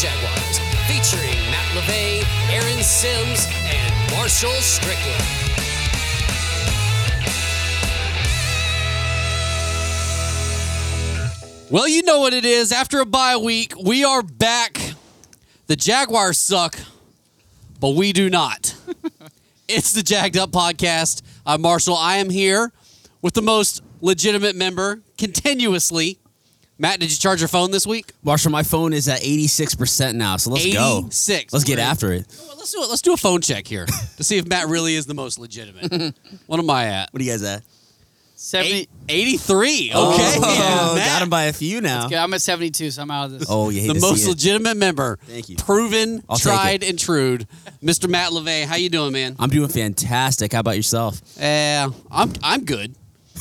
Jaguars, featuring Matt LeVay, Aaron Sims, and Marshall Strickland. Well, you know what it is. After a bye week, we are back. The Jaguars suck, but we do not. it's the Jagged Up Podcast. I'm Marshall. I am here with the most legitimate member continuously. Matt, did you charge your phone this week? Marshall, my phone is at 86% now, so let's go. 86. Let's get Great. after it. Well, Let's do it. Let's do a phone check here to see if Matt really is the most legitimate. what am I at? What are you guys at? 70. Eight- 83. Okay. Oh, Yeah, got him by a few now. Okay, I'm at 72, so I'm out of this. Oh, you hate the to most see it. legitimate member. Thank you. Proven, I'll tried, and true. Mr. Matt LeVay. How you doing, man? I'm doing fantastic. How about yourself? Uh, I'm I'm good.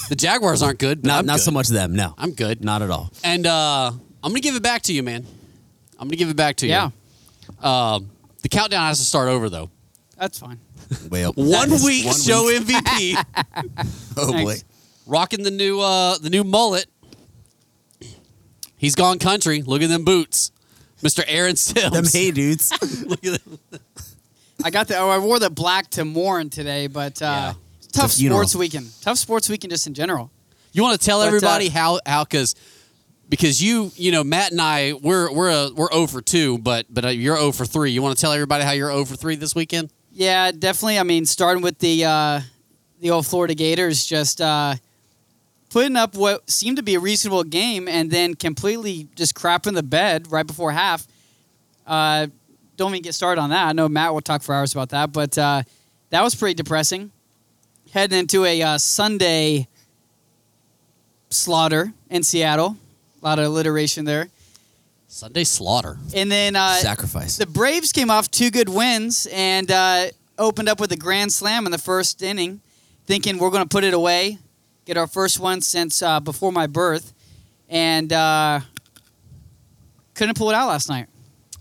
The Jaguars aren't good, but Not I'm not good. so much them. No, I'm good. not at all. And uh, I'm gonna give it back to you, man. I'm gonna give it back to you. Yeah, Um, the countdown has to start over though. that's fine. Well, One week one show week. MVP, Oh boy. Thanks. rocking the new uh, the new mullet. He's gone country. Look at them boots, Mr. Aaron Sims. Them hey dudes. Look at them. I got the. Oh, I wore the black to Mourn today, but uh, tough sports weekend. Tough sports weekend just in general. You want to tell But, uh, everybody how how because because you you know Matt and I we're we're a, we're 0 for two, but but uh, you're 0 for three. You want to tell everybody how you're 0 for three this weekend? Yeah, definitely. I mean, starting with the uh, the old Florida Gators, just uh, putting up what seemed to be a reasonable game, and then completely just crapping the bed right before half. Uh, don't even get started on that. I know Matt will talk for hours about that, but uh, that was pretty depressing. Heading into a uh, Sunday slaughter in Seattle, a lot of alliteration there, Sunday slaughter. and then uh, Sacrifice. the Braves came off two good wins and uh, opened up with a grand slam in the first inning, thinking we're going to put it away, get our first one since uh, before my birth, and uh, couldn't pull it out last night.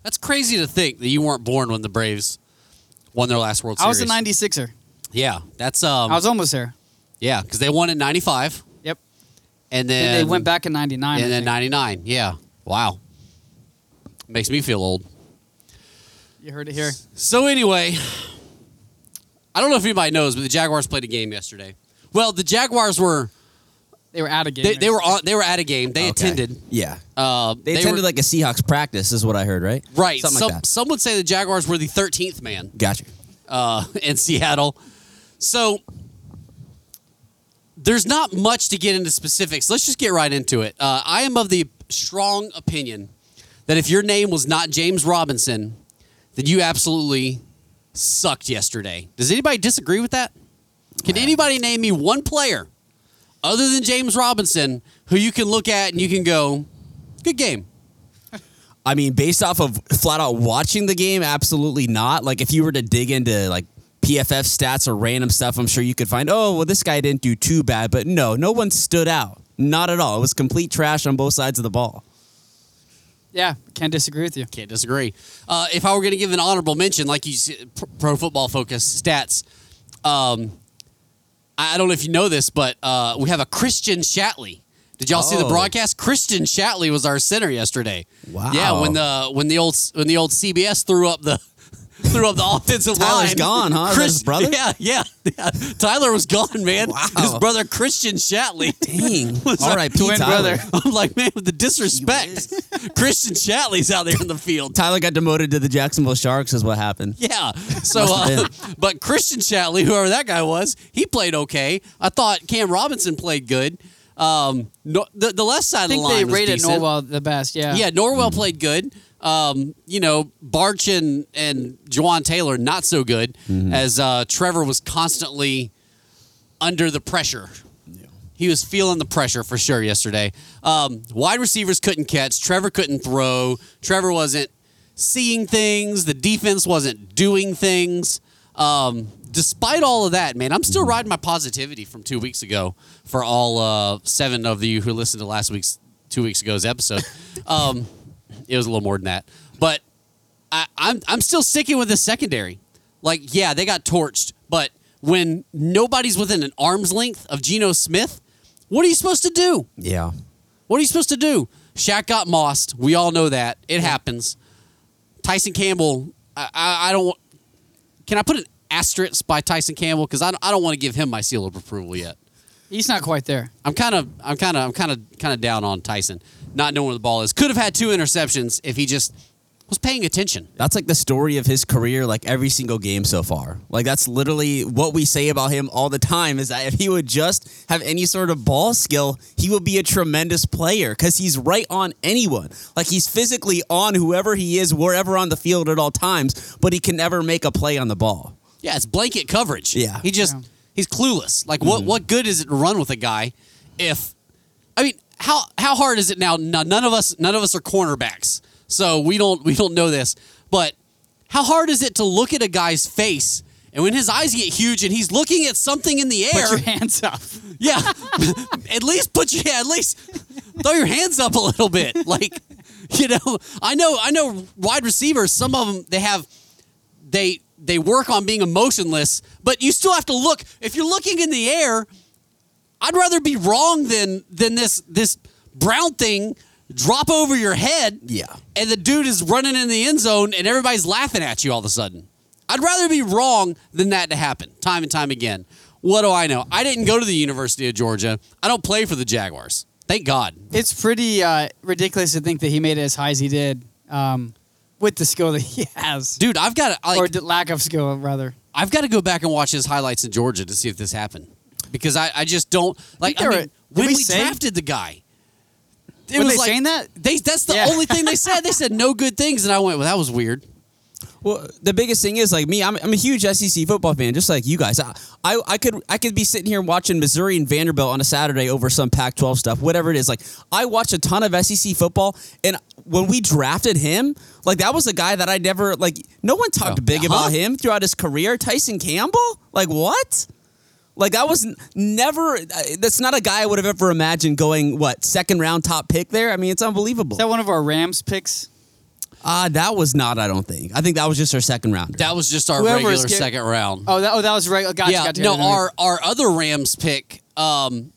That's crazy to think that you weren't born when the Braves won their last World Series. I was a 96er. Yeah, that's um I was almost there. yeah because they won in '95 Yep. and then And they went back in 99. I and then '99. Yeah, wow, makes me feel old. You heard it here. So anyway, I don't know if anybody knows, but the Jaguars played a game yesterday. Well, the Jaguars were They were out of game. they, they were on, they were at a game. They Okay. attended. Yeah. Uh, They, attended were, like a Seahawks practice, is what I heard, right? right. Something some like that. some would say the Jaguars were the 13th man Gotcha. uh, in Seattle. So there's not much to get into specifics. Let's just get right into it. Uh, I am of the strong opinion that if your name was not James Robinson, then you absolutely sucked yesterday. Does anybody disagree with that? Can anybody name me one player other than James Robinson who you can look at and you can go, good game? I mean, based off of flat out watching the game, absolutely not. Like, if you were to dig into like PFF stats or random stuff, I'm sure you could find, oh, well, this guy didn't do too bad. But no, no one stood out. Not at all. It was complete trash on both sides of the ball. yeah, can't disagree with you. Can't disagree. Uh, if I were going to give an honorable mention, like you said, Pro- Pro Football Focus stats, um, I I don't know if you know this, but uh, we have a Christian Shatley. Did y'all see the Oh. broadcast? Christian Shatley was our center yesterday. Wow. Yeah, when the when the old when the old CBS threw up the threw up the offensive Tyler's line. gone, huh? Is that his brother? Yeah, yeah, yeah. Tyler was gone, man. Wow. His brother Christian Shatley. Dang. Was All our right, twin brother. I'm like, man, with the disrespect, Christian Shatley's out there in the field. Tyler got demoted to the Jacksonville Sharks, is what happened. Yeah. So, uh, but Christian Shatley, whoever that guy was, he played okay. I thought Cam Robinson played good. Um, no, the, the left side I of the think line they was rated decent. Norwell the best. Yeah. Yeah, Norwell played good. Um, you know, Bartch and, and Jawaan Taylor not so good as uh, Trevor was constantly under the pressure. He was feeling the pressure for sure yesterday. Um, wide receivers couldn't catch. Trevor couldn't throw. Trevor wasn't seeing things. The defense wasn't doing things. Um, despite all of that, man, I'm still riding my positivity from two weeks ago for all uh, seven of you who listened to last week's two weeks ago's episode. Um, it was a little more than that, but I, I'm I'm still sticking with the secondary. Like, yeah, they got torched, but when nobody's within an arm's length of Geno Smith, what are you supposed to do? Yeah. What are you supposed to do? Shaq got mossed. We all know that. It happens. Tyson Campbell. I, I, I don't. Can I put an asterisk by Tyson Campbell because I don't, I don't want to give him my seal of approval yet. He's not quite there. I'm kind of I'm kind of I'm kind of kind of down on Tyson not knowing where the ball is. Could have had two interceptions if he just was paying attention. That's like the story of his career, like every single game so far. Like that's literally what we say about him all the time is that if he would just have any sort of ball skill, he would be a tremendous player because he's right on anyone. Like he's physically on whoever he is, wherever on the field at all times, but he can never make a play on the ball. Yeah, it's blanket coverage. Yeah. he just Yeah. he's clueless. Like what mm-hmm. what good is it to run with a guy if I mean how how hard is it now? None of us none of us are cornerbacks, so we don't we don't know this. But how hard is it to look at a guy's face and when his eyes get huge and he's looking at something in the Put air? your hands up. Yeah, at least put your yeah, at least throw your hands up a little bit. Like you know, I know I know wide receivers. Some of them they have they they work on being emotionless, but you still have to look. If you're looking in the air, I'd rather be wrong than than this this brown thing drop over your head. Yeah. and the dude is running in the end zone, and everybody's laughing at you all of a sudden. I'd rather be wrong than that to happen time and time again. What do I know? I didn't go to the University of Georgia. I don't play for the Jaguars. Thank God. It's pretty uh, ridiculous to think that he made it as high as he did um, with the skill that he has, Dude, I've got to like, or the lack of skill, rather. I've got to go back and watch his highlights in Georgia to see if this happened because I, I just don't like. I there mean, were- when we we, drafted the guy, it Were was they like, saying that? They that's the Yeah. only thing they said. They said no good things, and I went, well, that was weird. Well, the biggest thing is like me. I'm, I'm a huge SEC football fan, just like you guys. I, I I could I could be sitting here watching Missouri and Vanderbilt on a Saturday over some Pac-12 stuff, whatever it is. Like I watch a ton of SEC football, and when we drafted him, like that was a guy that I never like. No one talked Oh, big uh-huh. about him throughout his career. Tyson Campbell, like what? Like that was never. uh, That's not a guy I would have ever imagined going what second round top pick there. I mean, it's unbelievable. Is that one of our Rams picks? Ah, that was not. I don't think. I think that was just our second round. That was just our Whoever regular is get- second round. Oh, that, oh, that was right. Gotcha, yeah, gotcha, no, gotcha. our our other Rams pick, um,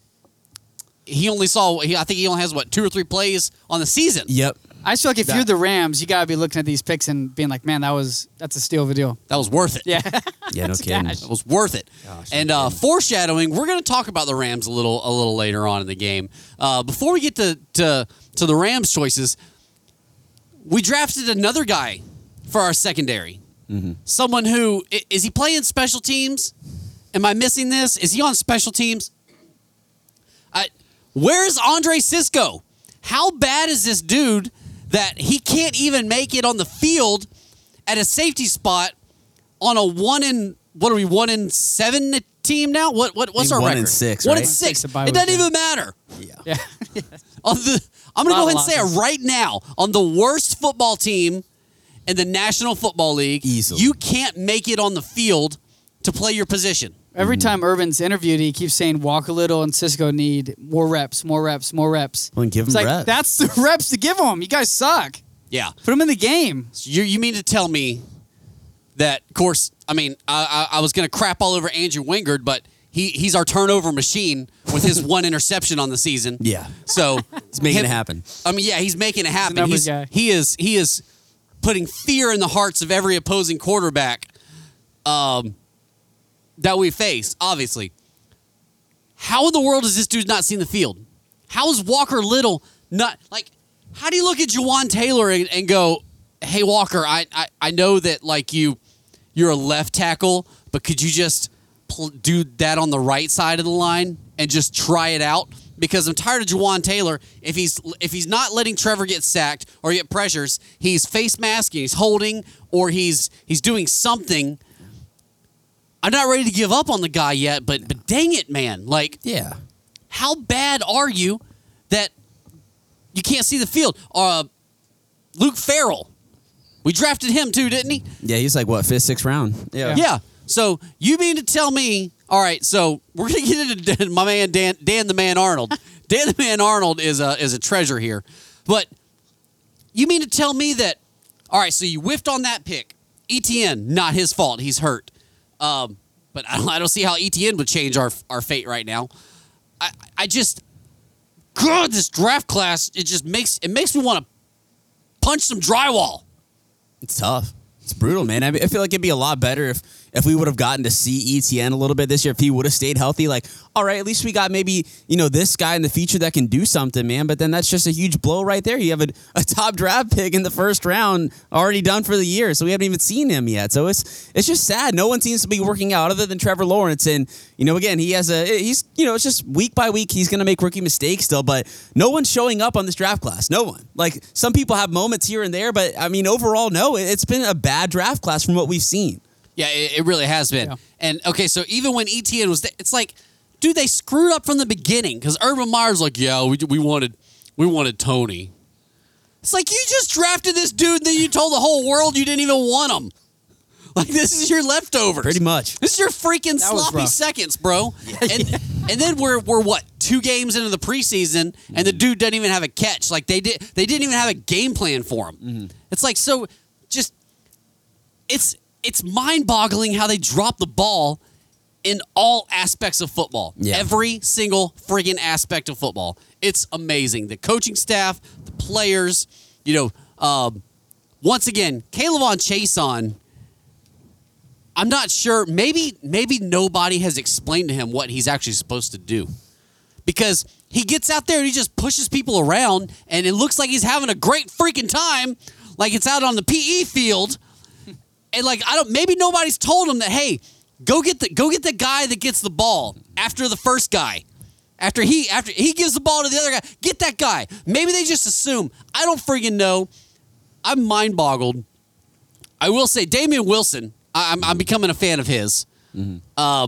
he only saw. He, I think he only has what two or three plays on the season. Yep. I just feel like if That- you're the Rams, you gotta be looking at these picks and being like, man, that was that's a steal of a deal. That was worth it. Yeah. Yeah, no kidding. cash. It was worth it. and uh, foreshadowing, we're going to talk about the Rams a little a little later on in the game. Uh, before we get to, to to the Rams choices, we drafted another guy for our secondary. Someone who i- is he playing special teams? Am I missing this? Is he on special teams? I, where's Andre Cisco? How bad is this dude that he can't even make it on the field at a safety spot on a one in what are we one in seven team now? What what what's I our think one record? in six, One right? in six. Takes a bye It doesn't yeah. even matter. Yeah. Yeah. On the I'm gonna go ahead and say it right now. On the worst football team in the National Football League, Easily. you can't make it on the field to play your position. Every Mm-hmm. time Urban's interviewed, he keeps saying Walker Little and Cisco need more reps, more reps, more reps. Well, then give It's him like reps. that's the reps to give them. You guys suck. Yeah. Put them in the game. So you, you mean to tell me that, of course, I mean, I, I, I was going to crap all over Andrew Wingard, but he, he's our turnover machine with his one interception on the season. Yeah. So He's making him- it happen. I mean, yeah, he's making it happen. numbers He's, guy. he is he is putting fear in the hearts of every opposing quarterback um, that we face. Obviously, how in the world has this dude not seen the field? How is Walker Little not like? How do you look at Jawaan Taylor and, and go, "Hey Walker, I, I I know that like you you're a left tackle, but could you just pl- do that on the right side of the line and just try it out?" Because I'm tired of Jawaan Taylor. If he's if he's not letting Trevor get sacked or get pressures, he's face masking, he's holding, or he's he's doing something. I'm not ready to give up on the guy yet, but but dang it, man! Like Yeah. how bad are you that you can't see the field? Uh, Luke Farrell, we drafted him too, didn't he? Yeah, he's like what fifth, sixth round. Yeah. Yeah. So you mean to tell me? All right. So we're gonna get into Dan- my man Dan, Dan the Man Arnold. Dan the Man Arnold is a is a treasure here, but you mean to tell me that? All right. So you whiffed on that pick. ETN, not his fault. He's hurt. Um, but I don't, I don't see how ETN would change our our fate right now. I I just God, this draft class it just makes it makes me want to punch some drywall. It's tough. It's brutal, man. I, mean, I feel like it'd be a lot better if if we would have gotten to see ETN a little bit this year. If he would have stayed healthy, like, all right, at least we got maybe you know this guy in the future that can do something, man. But then that's just a huge blow right there. You have a, a top draft pick in the first round already done for the year, so we haven't even seen him yet. So it's it's just sad. No one seems to be working out other than Trevor Lawrence, and you know, again, he has a he's you know it's just week by week he's gonna make rookie mistakes still, but no one's showing up on this draft class. No one. Like some people have moments here and there, but I mean overall, no. It's been a bad draft class from what we've seen. Yeah, it, it really has been. Yeah. And okay, so even when ETN was, th- it's like, dude, they screwed up from the beginning because Urban Meyer's like, yeah, we, we wanted we wanted Tony. It's like you just drafted this dude, then you told the whole world you didn't even want him. Like this is your leftovers. Pretty much. This is your freaking That sloppy seconds, bro. And and then we're we're what two games into the preseason, and the mm-hmm. dude doesn't even have a catch. Like they did, they didn't even have a game plan for him. Mm-hmm. It's like so, just it's it's mind boggling how they drop the ball in all aspects of football. Yeah. Every single friggin' aspect of football. It's amazing. The coaching staff, the players, you know. Um, once again, K'Lavon Chaisson. I'm not sure. Maybe maybe nobody has explained to him what he's actually supposed to do. Because he gets out there and he just pushes people around and it looks like he's having a great freaking time like it's out on the PE field. And like I don't maybe nobody's told him that hey, go get the go get the guy that gets the ball after the first guy. After he after he gives the ball to the other guy, get that guy. Maybe they just assume. I don't freaking know. I'm mind boggled. I will say Damien Wilson. I- I'm, I'm becoming a fan of his. Uh,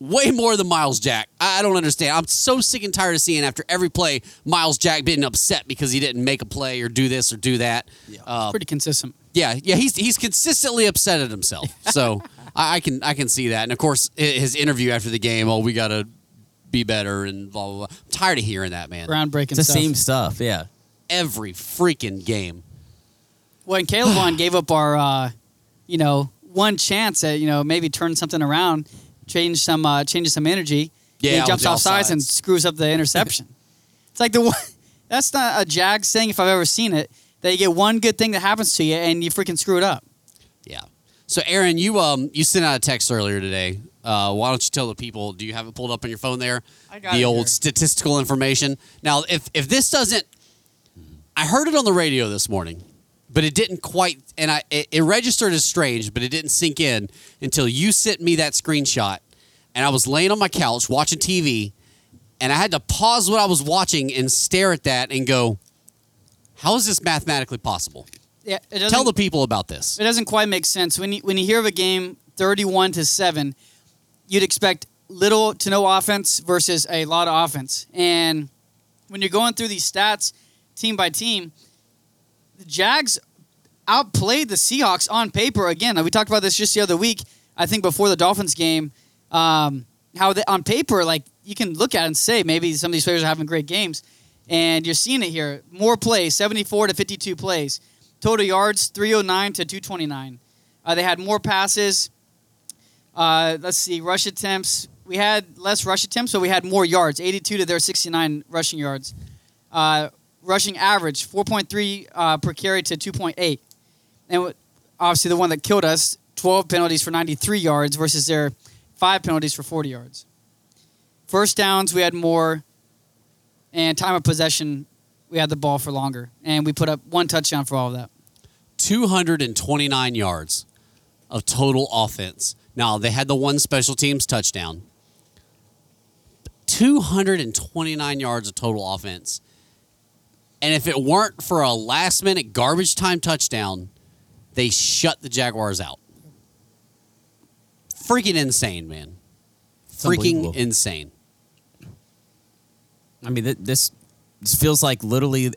way more than Myles Jack. I I don't understand. I'm so sick and tired of seeing after every play Myles Jack being upset because he didn't make a play or do this or do that. Uh, Pretty consistent. yeah, yeah, he's he's consistently upset at himself. So I, I can I can see that. And of course, his interview after the game. Oh, we got to be better and blah blah blah. I'm tired of hearing that, man. Groundbreaking It's the stuff. same stuff. Yeah. Every freaking game. When K'Lavon gave up our, uh, you know, one chance at you know maybe turn something around, change some uh, changes some energy. Yeah, he jumps off sides and screws up the interception. it's like the one. That's not a Jags thing if I've ever seen it. That you get one good thing that happens to you and you freaking screw it up. Yeah. So Aaron, you um you sent out a text earlier today. Uh, why don't you tell the people? Do you have it pulled up on your phone there? I got the old here. statistical information. Now, if if this doesn't, I heard it on the radio this morning, but it didn't quite, and I it, it registered as strange, but it didn't sink in until you sent me that screenshot, and I was laying on my couch watching TV, and I had to pause what I was watching and stare at that and go, "How is this mathematically possible?" Yeah, it Tell the people about this. it doesn't quite make sense when you when you hear of a game thirty-one to seven, you'd expect little to no offense versus a lot of offense, and when you're going through these stats team by team, Jags outplayed the Seahawks on paper again. We talked about this just the other week. I think before the Dolphins game, um, how they, on paper, like you can look at it and say maybe some of these players are having great games, and you're seeing it here. More plays, 74 to 52 plays, total yards 309 to 229. Uh, they had more passes. Uh, let's see, rush attempts. We had less rush attempts, but we had more yards, 82 to their 69 rushing yards. Uh, rushing average, 4.3 uh, per carry to 2.8. And obviously, the one that killed us, 12 penalties for 93 yards versus their five penalties for 40 yards. First downs, we had more. And time of possession, we had the ball for longer. And we put up one touchdown for all of that. 229 yards of total offense. Now, they had the one special teams touchdown. 229 yards of total offense. And if it weren't for a last minute garbage time touchdown, they shut the Jaguars out. Freaking insane, man. Freaking insane. I mean, this this feels like literally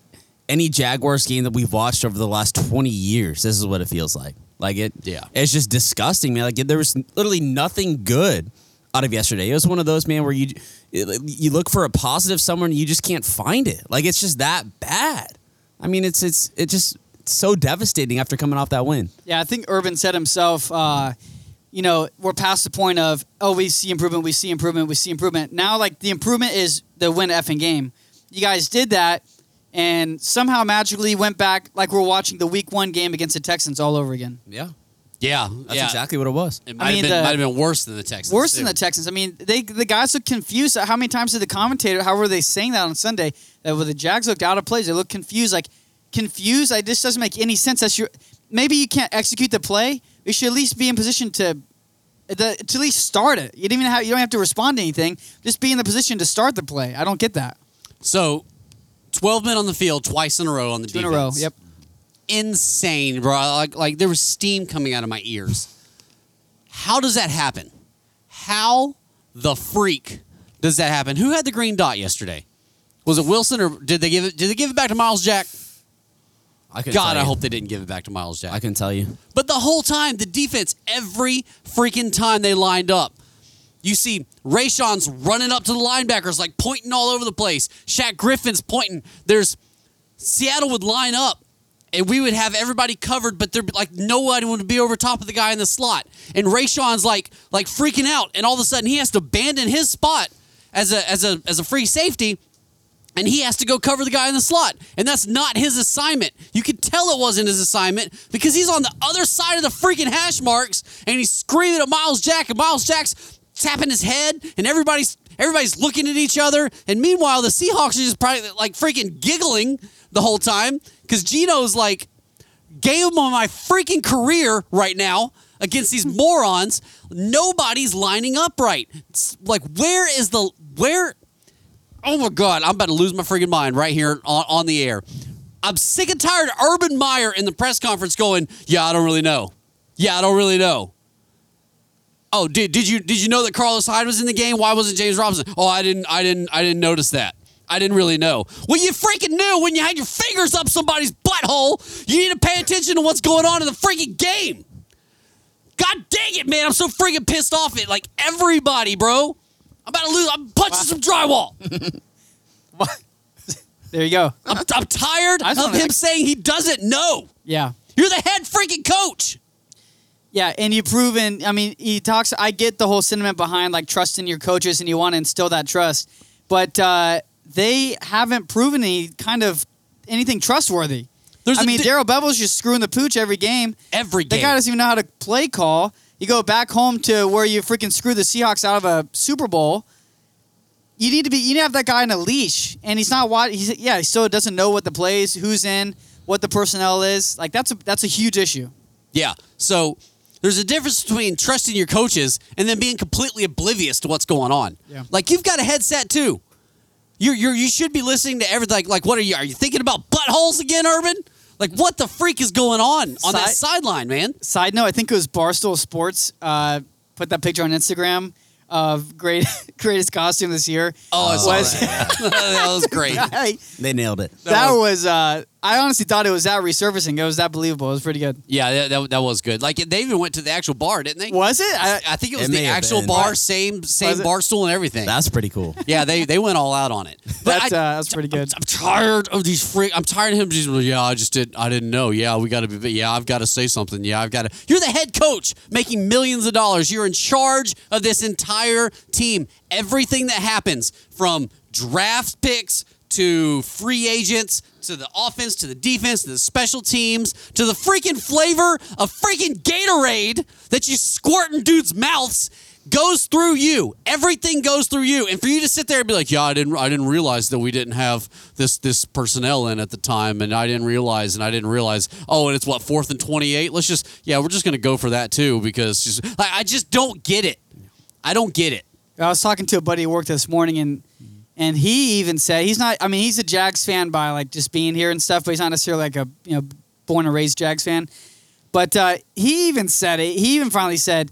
any Jaguars game that we've watched over the last twenty years. This is what it feels like. Like it, Yeah. It's just disgusting, man. Like there was literally nothing good out of yesterday. It was one of those, man, where you you look for a positive somewhere and you just can't find it. Like it's just that bad. I mean, it's it's it just it's so devastating after coming off that win. Yeah, I think Urban said himself, uh, you know, we're past the point of, oh, we see improvement, we see improvement, we see improvement. Now, like, the improvement is the win effing game. You guys did that. and somehow magically went back like we're watching the Week One game against the Texans all over again. Yeah, Yeah, that's yeah. exactly what it was. It might, mean, have been, the- might have been worse than the Texans. Worse than the Texans. I mean, they the guys look confused. How many times did the commentator? How were they saying that on Sunday? That when the Jags looked out of place, they looked confused. Like confused. Like this doesn't make any sense. That's your. Maybe you can't execute the play. You should at least be in position to. The, to at least start it. You don't even have. You don't have to respond to anything. Just be in the position to start the play. I don't get that. So, 12 men on the field twice in a row on the Two in defense. a row. Yep. Insane, bro. Like, like there was steam coming out of my ears. How does that happen? How the freak does that happen? Who had the green dot yesterday? Was it Wilson or did they give it? Did they give it back to Myles Jack? I God, I hope they didn't give it back to Myles Jack. I can tell you. But the whole time, the defense, every freaking time they lined up, you see Rayshawn's running up to the linebackers, like pointing all over the place. Shaq Griffin's pointing. There's Seattle would line up, and we would have everybody covered, but there like nobody would be over top of the guy in the slot. And Rayshawn's like like freaking out, and all of a sudden he has to abandon his spot as a as a as a free safety and he has to go cover the guy in the slot. And that's not his assignment. You could tell it wasn't his assignment because he's on the other side of the freaking hash marks and he's screaming at Myles Jack, and Myles Jack's tapping his head, and everybody's everybody's looking at each other. And meanwhile, the Seahawks are just probably like freaking giggling the whole time because Geno's like game of my freaking career right now against these morons. Nobody's lining up right. It's like, where is the where? Oh my God, I'm about to lose my freaking mind right here on, on the air. I'm sick and tired of Urban Meyer in the press conference going, "Yeah, I don't really know. Yeah, I don't really know." Oh, did did you did you know that Carlos Hyde was in the game? Why wasn't James Robinson? Oh, I didn't I didn't I didn't notice that. I didn't really know. Well, you freaking knew when you had your fingers up somebody's butthole. You need to pay attention to what's going on in the freaking game. God dang it, man! I'm so freaking pissed off at like everybody, bro. I'm about to lose. I'm punching some drywall. what? There you go. I'm, I'm tired of him wanna- saying he doesn't know. Yeah. You're the head freaking coach. Yeah, and you've proven. I mean, he talks. I get the whole sentiment behind like trusting your coaches, and you want to instill that trust, but uh, they haven't proven any kind of anything trustworthy. There's I mean, di- Darrell Bevell's just screwing the pooch every game. Every The game. guy doesn't even know how to play call. You go back home to where you freaking screw the Seahawks out of a Super Bowl. You need to be. You need to have that guy on a leash, and he's not. What he's yeah. He still doesn't know what the plays, who's in, what the personnel is. Like that's a that's a huge issue. Yeah. So there's a difference between trusting your coaches and then being completely oblivious to what's going on. Yeah. Like you've got a headset too. You're, you're you should be listening to everything. Like, like what are you? Are you thinking about buttholes again, Urban? Like what the freak is going on on that Side- sideline, man? Side note: I think it was Barstool Sports uh, put that picture on Instagram of great greatest costume this year. Oh, I saw was, that was great. They nailed it. that was. uh, I honestly thought it was that resurfacing. It was that believable. It was pretty good. Yeah, that, that, that was good. Like they even went to the actual bar, didn't they? Was it? I, I think it was It the have actual been. bar, same same Was it? bar stool and everything. That's pretty cool. yeah, they they went all out on it. But that's, I- uh, that's pretty good. I'm tired of these freak. I'm tired of him. Just yeah, I just did. I didn't know. Yeah, we got to be. Yeah, I've got to say something. Yeah, I've got to. You're the head coach, making millions of dollars. You're in charge of this entire team. Everything that happens from draft picks to free agents to the offense to the defense to the special teams to the freaking flavor of freaking Gatorade that you squirt in dudes' mouths goes through you. Everything goes through you. And for you to sit there and be like, "Yeah, I didn't I didn't realize that we didn't have this this personnel in at the time and I didn't realize and I didn't realize, oh, and it's what, 4th and 28. Let's just yeah, we're just going to go for that too because just I just don't get it. I don't get it. I was talking to a buddy at work this morning, and and he even said he's not. I mean, he's a Jags fan by like just being here and stuff, but he's not necessarily like a you know born and raised Jags fan. But uh, he even said it. He even finally said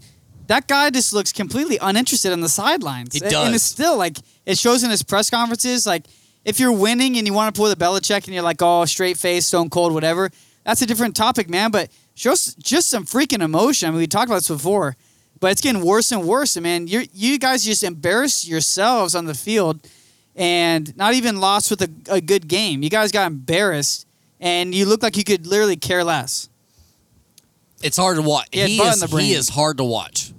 that guy just looks completely uninterested on the sidelines. He does. And it's still like it shows in his press conferences. Like if you're winning and you want to pull the Belichick and you're like, oh, straight face, stone cold, whatever. That's a different topic, man. But shows just some freaking emotion. I mean, we talked about this before, but it's getting worse and worse. And man, you you guys just embarrass yourselves on the field, and not even lost with a, a good game. You guys got embarrassed, and you look like you could literally care less. It's hard to watch. He He is the he is hard to watch.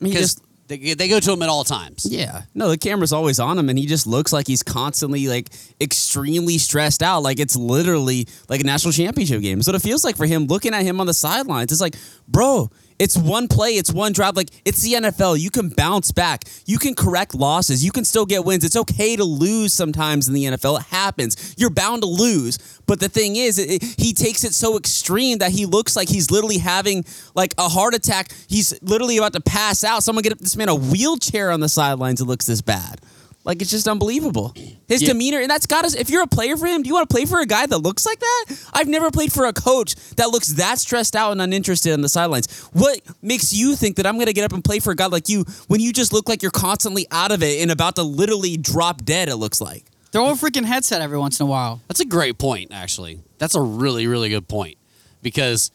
I mean, Because- They, they go to him at all times. Yeah. No, the camera's always on him and he just looks like he's constantly like extremely stressed out. Like it's literally like a national championship game. So it feels like for him looking at him on the sidelines, it's like, bro, it's one play, it's one drive. Like it's the NFL. You can bounce back. You can correct losses. You can still get wins. It's okay to lose sometimes in the NFL. It happens. You're bound to lose. But the thing is, it, it- he takes it so extreme that he looks like he's literally having like a heart attack. He's literally about to pass out. Someone get this man a wheelchair on the sidelines. It looks this bad. Like it's just unbelievable. His Yeah. demeanor, and that's got us. If you're a player for him, do you want to play for a guy that looks like that? I've never played for a coach that looks that stressed out and uninterested on the sidelines. What makes you think that I'm going to get up and play for a guy like you when you just look like you're constantly out of it and about to literally drop dead? It looks like. Throw a freaking headset every once in a while. That's a great point, actually. That's a really, really good point because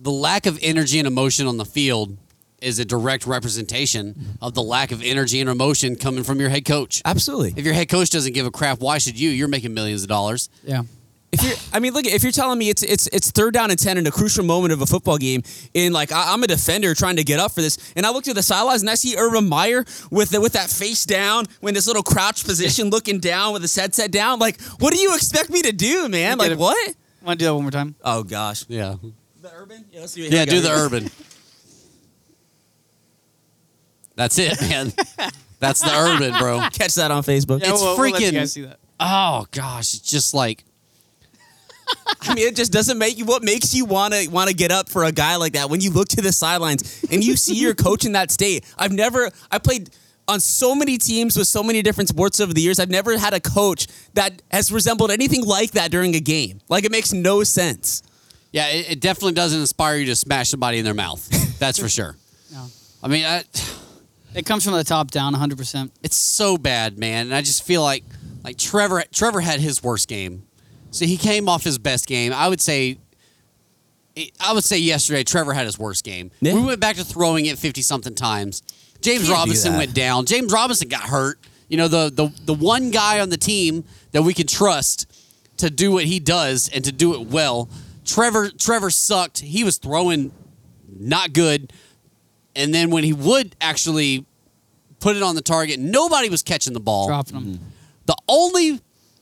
the lack of energy and emotion on the field is a direct representation of the lack of energy and emotion coming from your head coach. Absolutely. If your head coach doesn't give a crap, why should you? You're making millions of dollars. Yeah. If you're, I mean, look, if you're telling me it's it's it's third down and ten in a crucial moment of a football game, and like I, I'm a defender trying to get up for this, and I look to the sidelines and I see Urban Meyer with the, with that face down, when this little crouch position, looking down with his headset down. Like, what do you expect me to do, man? Get Like, it. what? Want to do that one more time? Oh gosh. Yeah. The urban? Yeah, let's do it. Yeah, do the urban. That's it, man. That's the urban, bro. Catch that on Facebook. It's we'll- we'll you freaking- guys see that. Oh gosh, it's just like I mean, it just doesn't make you. What makes you want to want to get up for a guy like that when you look to the sidelines and you see your coach in that state? I've never. I played on so many teams with so many different sports over the years. I've never had a coach that has resembled anything like that during a game. Like it makes no sense. Yeah, it, it definitely doesn't inspire you to smash somebody in their mouth. That's for sure. No. I mean, I, It comes from the top down, 100%. it's so bad, man. And I just feel like like Trevor Trevor had his worst game. So he came off his best game. I would say I would say yesterday Trevor had his worst game. Yeah. We went back to throwing it 50 something times. James Can't Robinson that. went down. James Robinson got hurt. You know, the the the one guy on the team that we can trust to do what he does and to do it well. Trevor Trevor sucked. He was throwing not good. And then when he would actually put it on the target, nobody was catching the ball. Dropping them. The only,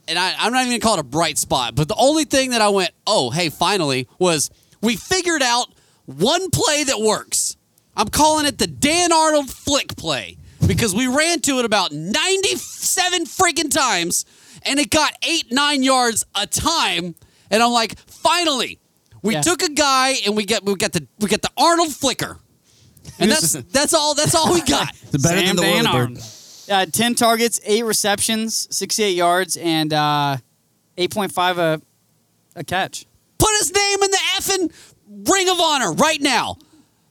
and I, I'm not even gonna call it a bright spot, but the only thing that I went, oh, hey, finally, was we figured out one play that works. I'm calling it the Dan Arnold flick play because we ran to it about 97 freaking times and it got eight, nine yards a time. And I'm like, finally, we Yeah. took a guy and we get we got the we got the Arnold flicker. And that's that's all that's all we got. It's better Sam than the Dan Whirlybird. Uh, 10 targets, 8 receptions, 68 yards, and uh, 8.5 a, a catch. Put his name in the effing Ring of Honor right now.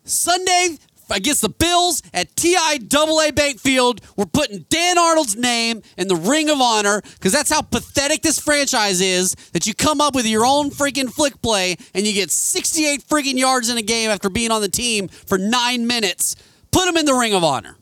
Sunday against the Bills at TI AA Bank Field. We're putting Dan Arnold's name in the Ring of Honor because that's how pathetic this franchise is that you come up with your own freaking flick play and you get 68 freaking yards in a game after being on the team for nine minutes. Put him in the Ring of Honor.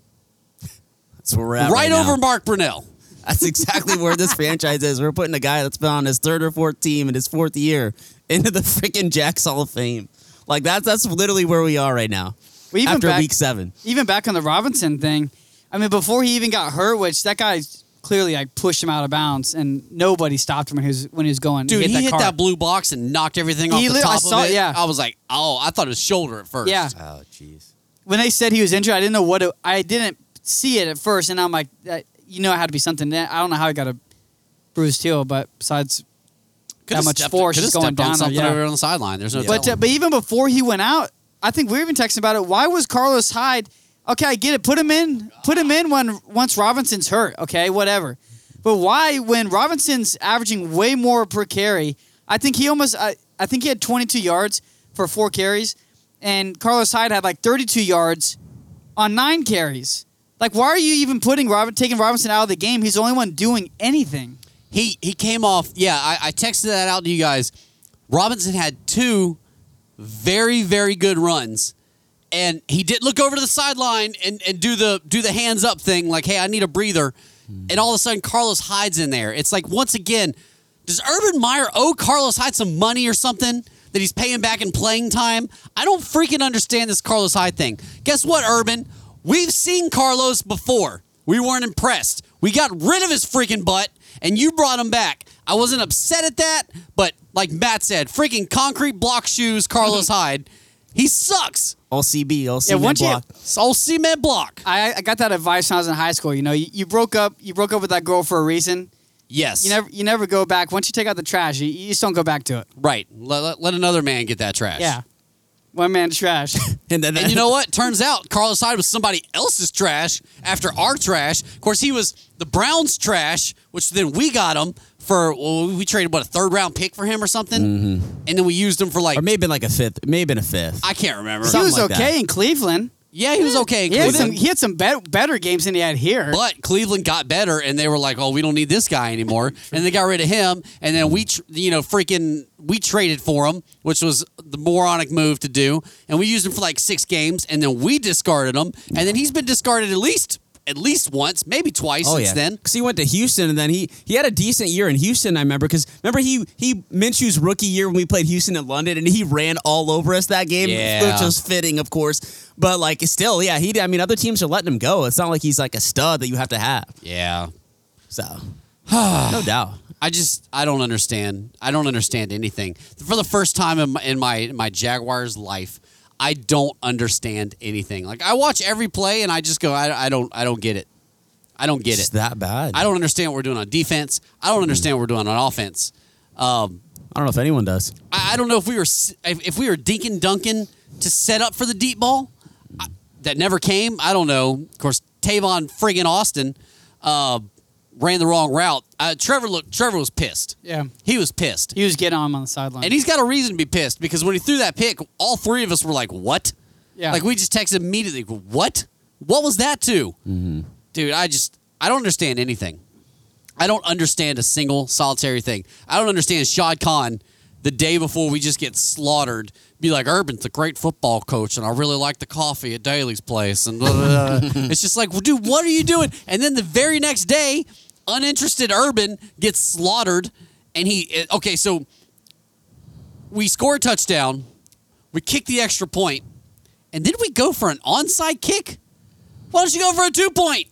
That's where we're at Right, right, over Mark Brunell. That's exactly where this franchise is. We're putting a guy that's been on his third or fourth team in his fourth year into the freaking Jacks Hall of Fame. Like that's that's literally where we are right now. Well, even after back- week seven. Even back on the Robinson thing, I mean, before he even got hurt, which that guy clearly like pushed him out of bounds, and nobody stopped him when he was when he was going. Dude, he hit, car. that, blue box and knocked everything off He the top I of saw- it. yeah. I was like, oh, I thought it was shoulder at first. Yeah. Oh jeez. when they said he was injured, I didn't know what it, I didn't see it at first, and I'm like, that, you know, it had to be something. I don't know how he got a bruised heel, but besides, Could've that much stepped- force is going stepped on down there, something yeah. over on the sideline. There's no but uh, but even before he went out, I think we were even texting about it. Why was Carlos Hyde? Okay, I get it. Put him in. Put him in when once Robinson's hurt. Okay, whatever. But why when Robinson's averaging way more per carry? I think he almost. I, I think he had 22 yards for four carries, and Carlos Hyde had like 32 yards on nine carries. Like, why are you even putting Robin taking Robinson out of the game? He's the only one doing anything. he he came off. Yeah, I, I texted that out to you guys. Robinson had two very very good runs, and he did look over to the sideline and, and do the do the hands up thing like, hey, I need a breather, and all of a sudden Carlos Hyde's in there. It's like once again, does Urban Meyer owe Carlos Hyde some money or something? That he's paying back in playing time. I don't freaking understand this Carlos Hyde thing. Guess what, Urban? We've seen Carlos before. We weren't impressed. We got rid of his freaking butt, and you brought him back. I wasn't upset at that, but like Matt said, freaking concrete block shoes, Carlos mm-hmm. Hyde. He sucks. All CB, all CB Yeah, once you- block. It's all cement block. I, I got that advice when I was in high school. You know, you, you broke up. You broke up with that girl for a reason. Yes. You never you never go back. Once you take out the trash, you, you just don't go back to it. Right. Let, let, let another man get that trash. Yeah. One man trash. And then And you know what? Turns out Carlos Hyde was somebody else's trash after our trash. Of course, he was the Browns' trash, which then we got him for. Well, we traded what a third round pick for him or something, mm-hmm. and then we used him for like or maybe been like a fifth, may have been a fifth. I can't remember. he Something was like okay that. in Cleveland. yeah, he was okay. in He had some, Cleveland. he had some bet better games than he had here. But Cleveland got better, and they were like, "Oh, we don't need this guy anymore," and they got rid of him. And then we, tr- you know, freaking, we traded for him, which was the moronic move to do. And we used him for like six games, and then we discarded him. And then he's been discarded at least, at least once, maybe twice Oh since yeah, then. because he went to Houston and then he he had a decent year in Houston. I remember because remember he he Minshew's rookie year when we played Houston in London and he ran all over us that game, Yeah. which was fitting, of course. But like still, yeah, he. I mean, other teams are letting him go. It's not like he's like a stud that you have to have. Yeah, So no doubt. I just I don't understand. I don't understand anything. For the first time in my in my, in my Jaguars life, I don't understand anything. Like I watch every play and I just go, I, I don't I don't get it. I don't get It's it. that bad. I don't understand what we're doing on defense. I don't understand what we're doing on offense. Um, I don't know if anyone does. I, I don't know if we were if, if we were dinking dunking to set up for the deep ball I, that never came. I don't know. Of course, Tavon friggin' Austin uh, ran the wrong route. Uh, Trevor looked. Trevor was pissed. yeah. He was pissed, He was getting on him on the sideline. and he's got a reason to be pissed because when he threw that pick, all three of us were like, "What?" yeah. Like we just texted immediately. What? What was that to? Dude, I just I don't understand anything. I don't understand a single solitary thing. I don't understand Shad Khan the day before we just get slaughtered. Be like, Urban's a great football coach, and I really like the coffee at Daily's place. And blah, blah, blah. it's just like, well, dude, what are you doing? And then the very next day, uninterested Urban gets slaughtered, and he eh, okay. So we score a touchdown, we kick the extra point, and then we go for an onside kick. Why don't you go for a two point?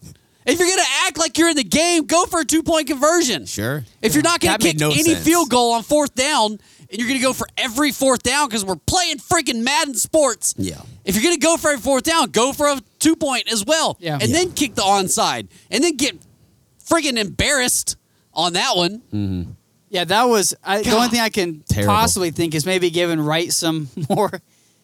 If you're gonna act like you're in the game, go for a two point conversion. Sure. If you're not gonna That kick no any sense. field goal on fourth down, and you're gonna go for every fourth down because we're playing freaking Madden sports. Yeah. If you're gonna go for every fourth down, go for a two point as well. Yeah. And Yeah. then kick the onside, and then get freaking embarrassed on that one. Yeah, that was I, the only thing I can Terrible. possibly think is maybe giving Wright some more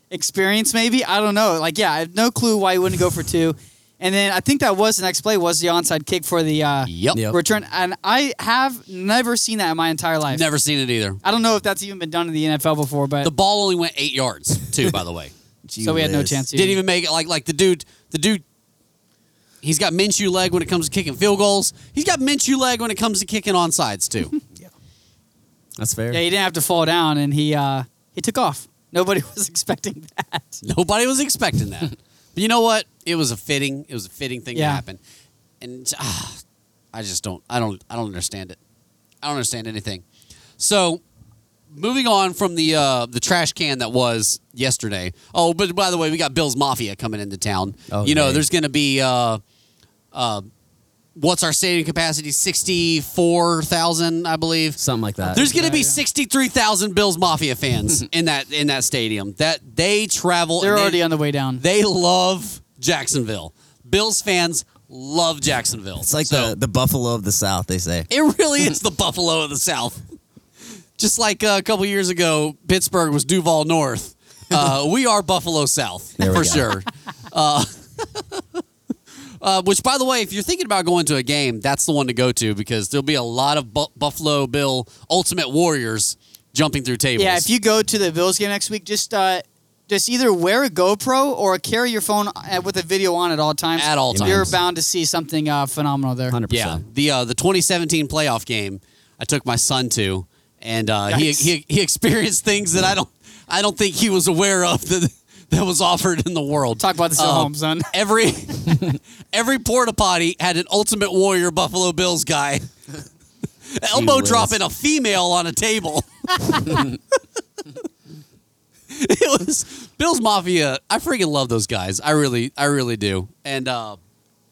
experience. Maybe I don't know. Like, yeah, I have no clue why he wouldn't go for two. And then I think that was the next play was the onside kick for the uh, Yep. Yep. return. And I have never seen that in my entire life. Never seen it either. I don't know if that's even been done in the NFL before, but The ball only went eight yards too. By the way. so we had no whiz. chance. to Didn't even make it like like the dude the dude he's got Minshew leg when it comes to kicking field goals. He's got Minshew leg when it comes to kicking on sides too. Yeah. That's fair. Yeah, he didn't have to fall down, and he uh, he took off. Nobody was expecting that. Nobody was expecting that. but you know what? It was a fitting it was a fitting thing to happen. And ah, I just don't I don't I don't understand it. I don't understand anything. So moving on from the uh, the trash can that was yesterday. Oh, but by the way, we got Bill's Mafia coming into town. Oh, you know, great. there's going to be uh, uh, what's our stadium capacity? Sixty four thousand, I believe. Something like that. There's going to be Yeah, yeah. sixty three thousand Bills Mafia fans in that in that stadium. That they travel. They're and they- already on the way down. They love Jacksonville. Bills fans love Jacksonville. it's like So- the the buffalo of the south. They say. it really is the Buffalo of the South. Just like uh, a couple years ago, Pittsburgh was Duval North. Uh, we are Buffalo South There for go. sure. Uh, uh, which, by the way, if you're thinking about going to a game, that's the one to go to because there'll be a lot of Bu- Buffalo Bill Ultimate Warriors jumping through tables. Yeah, if you go to the Bills game next week, just uh, just either wear a GoPro or carry your phone uh, with a video on at all times. At all times, You're bound to see something uh, phenomenal there. Hundred Yeah, percent. the uh, the 2017 playoff game, I took my son to, and uh, he, Yikes. he he experienced things that I don't I don't think he was aware of that that was offered in the world. Talk about this at Uh, home, son. Every every porta potty had an Ultimate Warrior Buffalo Bills guy. Elbow whiz. dropping a female on a table. it was Bills Mafia. I freaking love those guys. I really, I really do. And uh,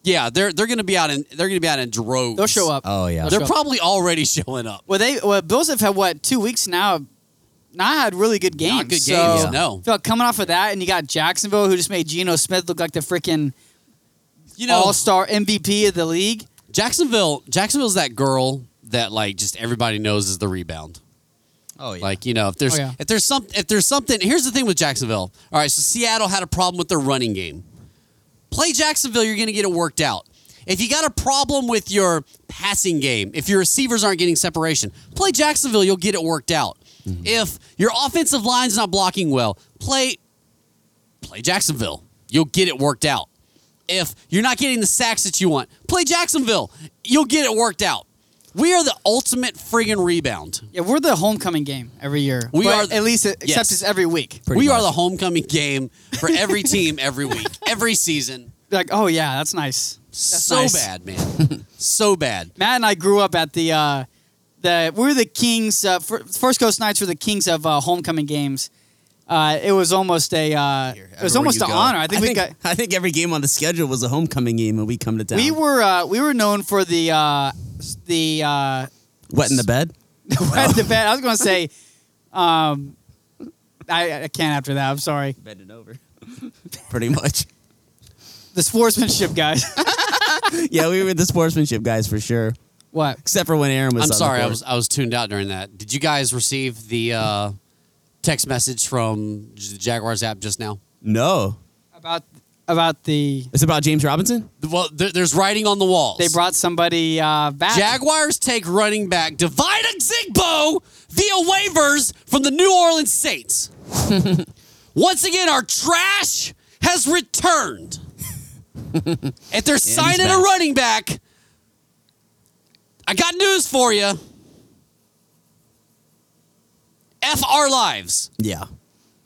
yeah, they're they're gonna be out in they're gonna be out in droves. They'll show up. Oh, yeah. They'll They're show up. probably already showing up. Well, they well Bills have had what two weeks now. Not had really good games. Not good so, games, no. Feel like coming off of that, and you got Jacksonville, who just made Geno Smith look like the freaking You know, All Star MVP of the league. Jacksonville. Jacksonville's that girl that like just everybody knows is the rebound. Oh yeah. Like you know, if there's Oh, yeah. if there's some if there's something. Here's the thing with Jacksonville. All right, so Seattle had a problem with their running game. Play Jacksonville, you're going to get it worked out. If you got a problem with your passing game, if your receivers aren't getting separation, play Jacksonville, you'll get it worked out. If your offensive line's not blocking well, play play Jacksonville. You'll get it worked out. If you're not getting the sacks that you want, play Jacksonville. You'll get it worked out. We are the ultimate friggin' rebound. Yeah, we're the homecoming game every year. We But are- at least except yes. it's every week. Pretty we are the homecoming game for every team every week, every season. Like, oh yeah, that's nice. That's so nice. bad, man. so bad. Matt and I grew up at the uh, the we're the kings. Uh, fir- First Coast Knights were the kings of uh, homecoming games. Uh, it was almost a uh, it was almost an go. honor. I think we got I think every game on the schedule was a homecoming game, and we come to town. we were uh, we were known for the uh, the uh, wet in the bed. wet in the bed. I was going to say, um, I, I can't after that. I'm sorry. Bending over. Pretty much. The sportsmanship guys. Yeah, we were the sportsmanship guys for sure. What? Except for when Aaron was. I'm on the sorry, I was I was tuned out during that. Did you guys receive the uh, text message from the Jaguars app just now? No, About about the it's about James Robinson. Well, there, there's writing on the walls. they brought somebody uh, back. Jaguars take running back Devine Ozigbo via waivers from the New Orleans Saints. Once again, our trash has returned. if they're signing a back. running back, I got news for you. F our lives. Yeah.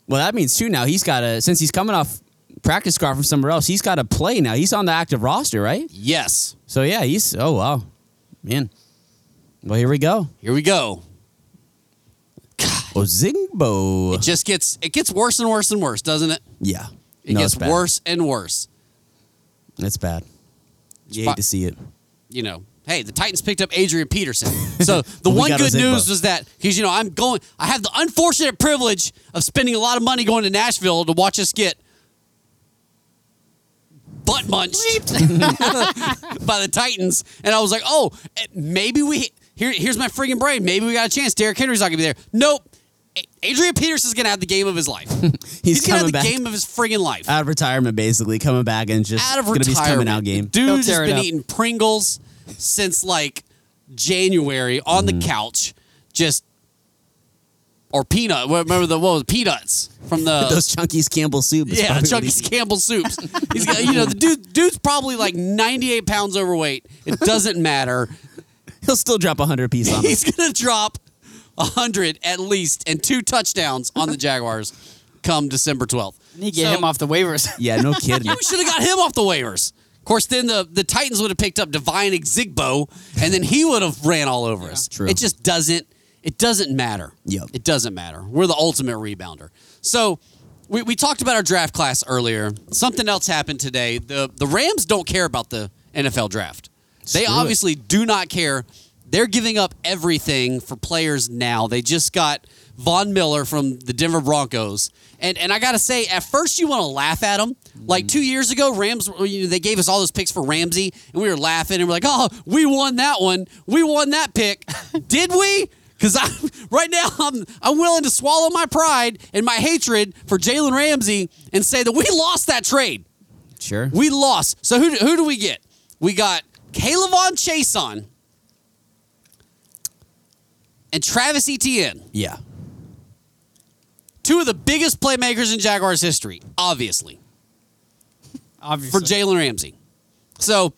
Well, that means too. Now he's got to since he's coming off practice scar from somewhere else. He's got to play now. He's on the active roster, right? Yes. So yeah, he's. Oh wow, man. Well, here we go. Here we go. Oh, Zingbo. It just gets it gets worse and worse and worse, doesn't it? yeah. It no, gets worse and worse. It's bad. You hate to see it. you know, hey, the Titans picked up Adrian Peterson. So the one good Zigbo. news was that because you know I'm going, I have the unfortunate privilege of spending a lot of money going to Nashville to watch us get butt munched by the Titans, and I was like, oh, eh, maybe we here. Here's my friggin' brain. Maybe we got a chance. Derrick Henry's not gonna be there. Nope. A- Adrian Peterson's gonna have the game of his life. He's, gonna have the back game of his friggin' life. out of retirement, basically coming back and just out of gonna be his retirement. coming out game. Dude He'll has been up. eating Pringles since like January on Mm-hmm. the couch, just or peanut. Remember the what was it? peanuts from the Those Chunky's Campbell soup. is yeah probably what Chunky's he's- Campbell soups. He's got you know the dude dude's probably like ninety eight pounds overweight. It doesn't matter. He'll still drop a hundred piece on. He's gonna drop hundred at least and two touchdowns on the Jaguars come December twelfth. Need to get him off the waivers. yeah, no kidding. We should have got him off the waivers. Of course, then the, the Titans would have picked up Devine Ozigbo, and then he would have ran all over us. True. It just doesn't. It doesn't matter. Yep. It doesn't matter. We're the ultimate rebounder. So we, we talked about our draft class earlier. Something else happened today. The the Rams don't care about the NFL draft. They Screw it. obviously do not care. They're giving up everything for players now. They just got Von Miller from the Denver Broncos. And and I got to say, at first you want to laugh at them. Like two years ago, Rams, you know, they gave us all those picks for Ramsey, and we were laughing, and we're like, oh, we won that one. We won that pick. Did we? Because I right now I'm I'm willing to swallow my pride and my hatred for Jalen Ramsey and say that we lost that trade. Sure. We lost. So who do, who do we get? We got K'Lavon Chaisson and Travis Etienne, Yeah. Two of the biggest playmakers in Jaguars history, obviously, Obviously. for Jalen Ramsey. So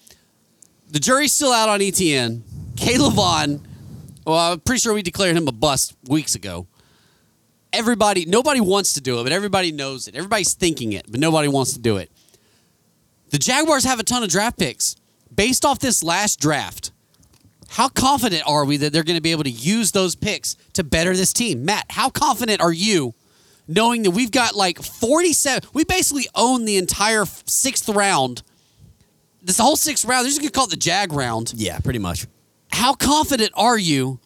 the jury's still out on Etienne. Caleb Vaughn, well, I'm pretty sure we declared him a bust weeks ago. Everybody, nobody wants to do it, but everybody knows it. Everybody's thinking it, but nobody wants to do it. The Jaguars have a ton of draft picks based off this last draft. How confident are we that they're going to be able to use those picks to better this team? Matt, how confident are you knowing that we've got like 47. We basically own the entire sixth round. This whole sixth round. They're just gonna call it the Jag round. Yeah, pretty much. How confident are you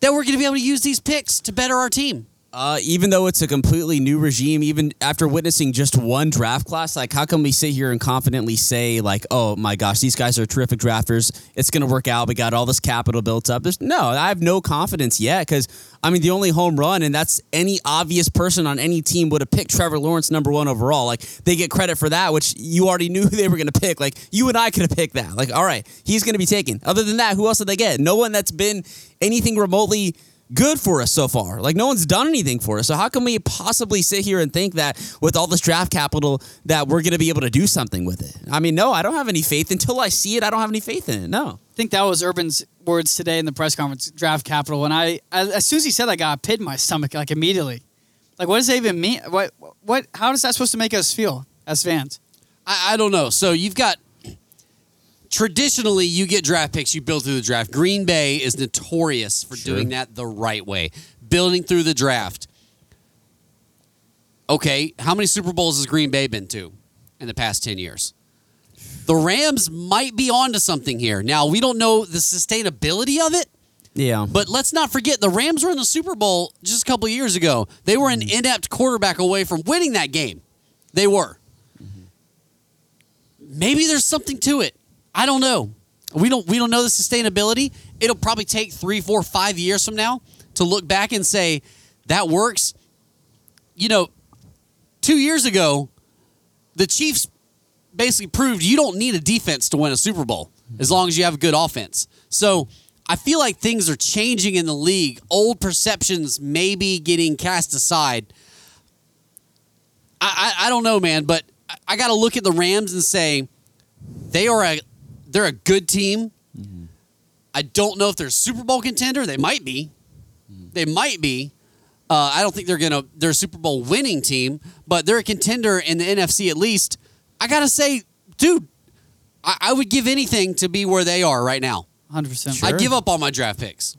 that we're gonna be able to use these picks to better our team? Uh, even though it's a completely new regime, even after witnessing just one draft class, like how can we sit here and confidently say, like, oh my gosh, these guys are terrific drafters. It's going to work out. We got all this capital built up. There's no, I have no confidence yet because I mean, the only home run, and that's any obvious person on any team would have picked Trevor Lawrence number one overall. Like they get credit for that, which you already knew who they were going to pick. Like you and I could have picked that. Like, all right, he's going to be taken. Other than that, who else did they get? No one that's been anything remotely good for us so far. Like no one's done anything for us. So how can we possibly sit here and think that with all this draft capital that we're going to be able to do something with it? I mean, no, I don't have any faith until I see it. I don't have any faith in it. No. I think that was Urban's words today in the press conference, draft capital. And I, I as soon as he said, that, I got a pit in my stomach, like immediately. Like, what does that even mean? What, what, how is that supposed to make us feel as fans? I, I don't know. So you've got traditionally you get draft picks you build through the draft. Green Bay is notorious for doing that the right way, building through the draft. Okay, how many Super Bowls has Green Bay been to in the past 10 years? The Rams might be onto something here. Now, we don't know the sustainability of it, Yeah. but let's not forget the Rams were in the Super Bowl just a couple of years ago. They were an mm-hmm. inept quarterback away from winning that game. They were. Mm-hmm. Maybe there's something to it. I don't know. We don't we don't know the sustainability. It'll probably take three, four, five years from now to look back and say that works. You know, two years ago, the Chiefs basically proved you don't need a defense to win a Super Bowl as long as you have a good offense. So I feel like things are changing in the league. Old perceptions maybe getting cast aside. I, I, I don't know, man, but I, I got to look at the Rams and say they are a they're a good team. I don't know if they're a Super Bowl contender. They might be. They might be. Uh, I don't think they're gonna. They're a Super Bowl winning team, but they're a contender in the NFC at least. I gotta say, dude, I, I would give anything to be where they are right now. 100%. Sure. I give up on my draft picks.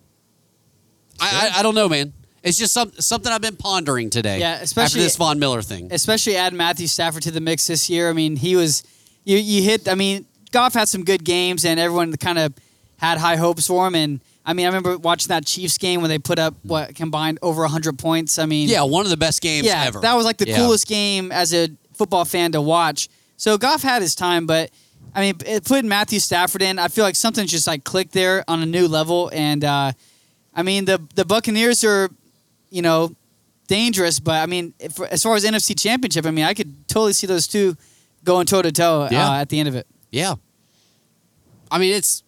I, I I don't know, man. It's just some, something I've been pondering today. Yeah, after especially- this Von Miller thing. especially add Matthew Stafford to the mix this year. I mean, he was you you hit. I mean, Goff had some good games, and everyone kind of had high hopes for him. And I mean, I remember watching that Chiefs game when they put up what combined over hundred points. I mean, Yeah, one of the best games yeah, ever. that was like the Yeah. coolest game as a football fan to watch. So Goff had his time, but I mean, it- putting Matthew Stafford in, I feel like something just like clicked there on a new level. And uh, I mean, the the Buccaneers are, you know, dangerous, but I mean, if, as far as NFC Championship, I mean, I could totally see those two going toe to toe at the end of it. Yeah. I mean, it's.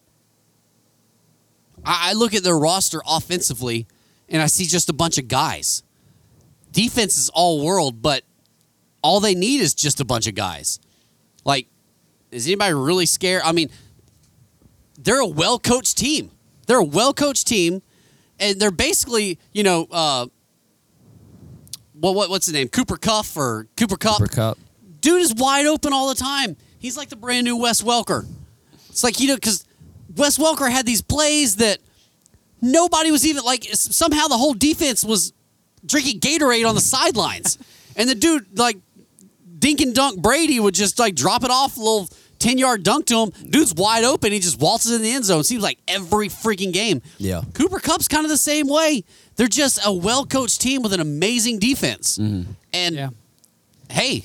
I I look at their roster offensively, and I see just a bunch of guys. Defense is all world, but all they need is just a bunch of guys. Like, is anybody really scared? I mean, they're a well coached team. They're a well coached team, and they're basically, you know, uh, what, what what's the name? Cooper Cuff or Cooper Kupp? Cooper Kupp. dude is wide open all the time. He's like the brand new Wes Welker. It's like you know because Wes Welker had these plays that nobody was even like. Somehow the whole defense was drinking Gatorade on the sidelines, and the dude like dink and dunk Brady would just like drop it off a little. 10 yard dunk to him. Dude's wide open. He just waltzes in the end zone. Seems like every freaking game. Yeah. Cooper Kupp's kind of the same way. They're just a well coached team with an amazing defense. Mm-hmm. And Yeah. hey,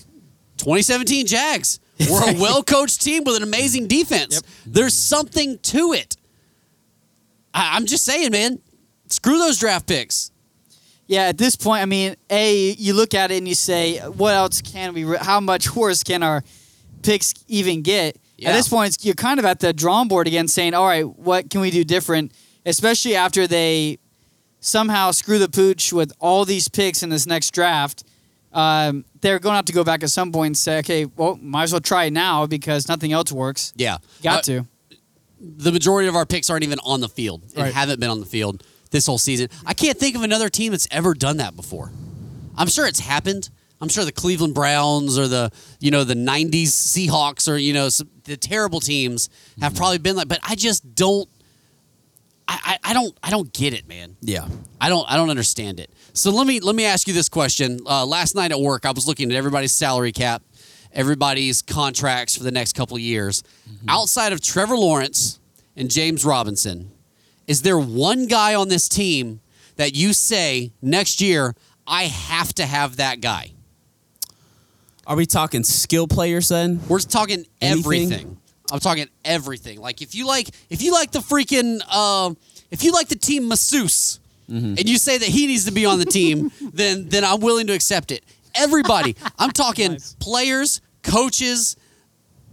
2017 Jags. We're a well coached team with an amazing defense. There's something to it. I, I'm just saying, man. Screw those draft picks. Yeah, at this point, I mean, a you look at it and you say, what else can we? re- How much worse can our picks even get? Yeah. At this point, it's- you're kind of at the drawing board again, saying, all right, what can we do different? Especially after they somehow screw the pooch with all these picks in this next draft. Um, they're going to have to go back at some point and say, okay, well, might as well try it now because nothing else works. Yeah. Got Uh, to. The majority of our picks aren't even on the field and Right. haven't been on the field this whole season. I can't think of another team that's ever done that before. I'm sure it's happened. I'm sure the Cleveland Browns or the you know the '90s Seahawks or you know some, the terrible teams have probably been like, but I just don't. I, I, I don't I don't get it, man. Yeah. I don't I don't understand it. So let me let me ask you this question. Uh, last night at work, I was looking at everybody's salary cap, everybody's contracts for the next couple of years. Outside of Trevor Lawrence and James Robinson, is there one guy on this team that you say next year I have to have that guy? Are we talking skill players then? We're talking Anything? everything. I'm talking everything. Like if you like if you like the freaking uh, if you like the team masseuse Mm-hmm. and you say that he needs to be on the team, then then I'm willing to accept it. Everybody. I'm talking Nice. players, coaches,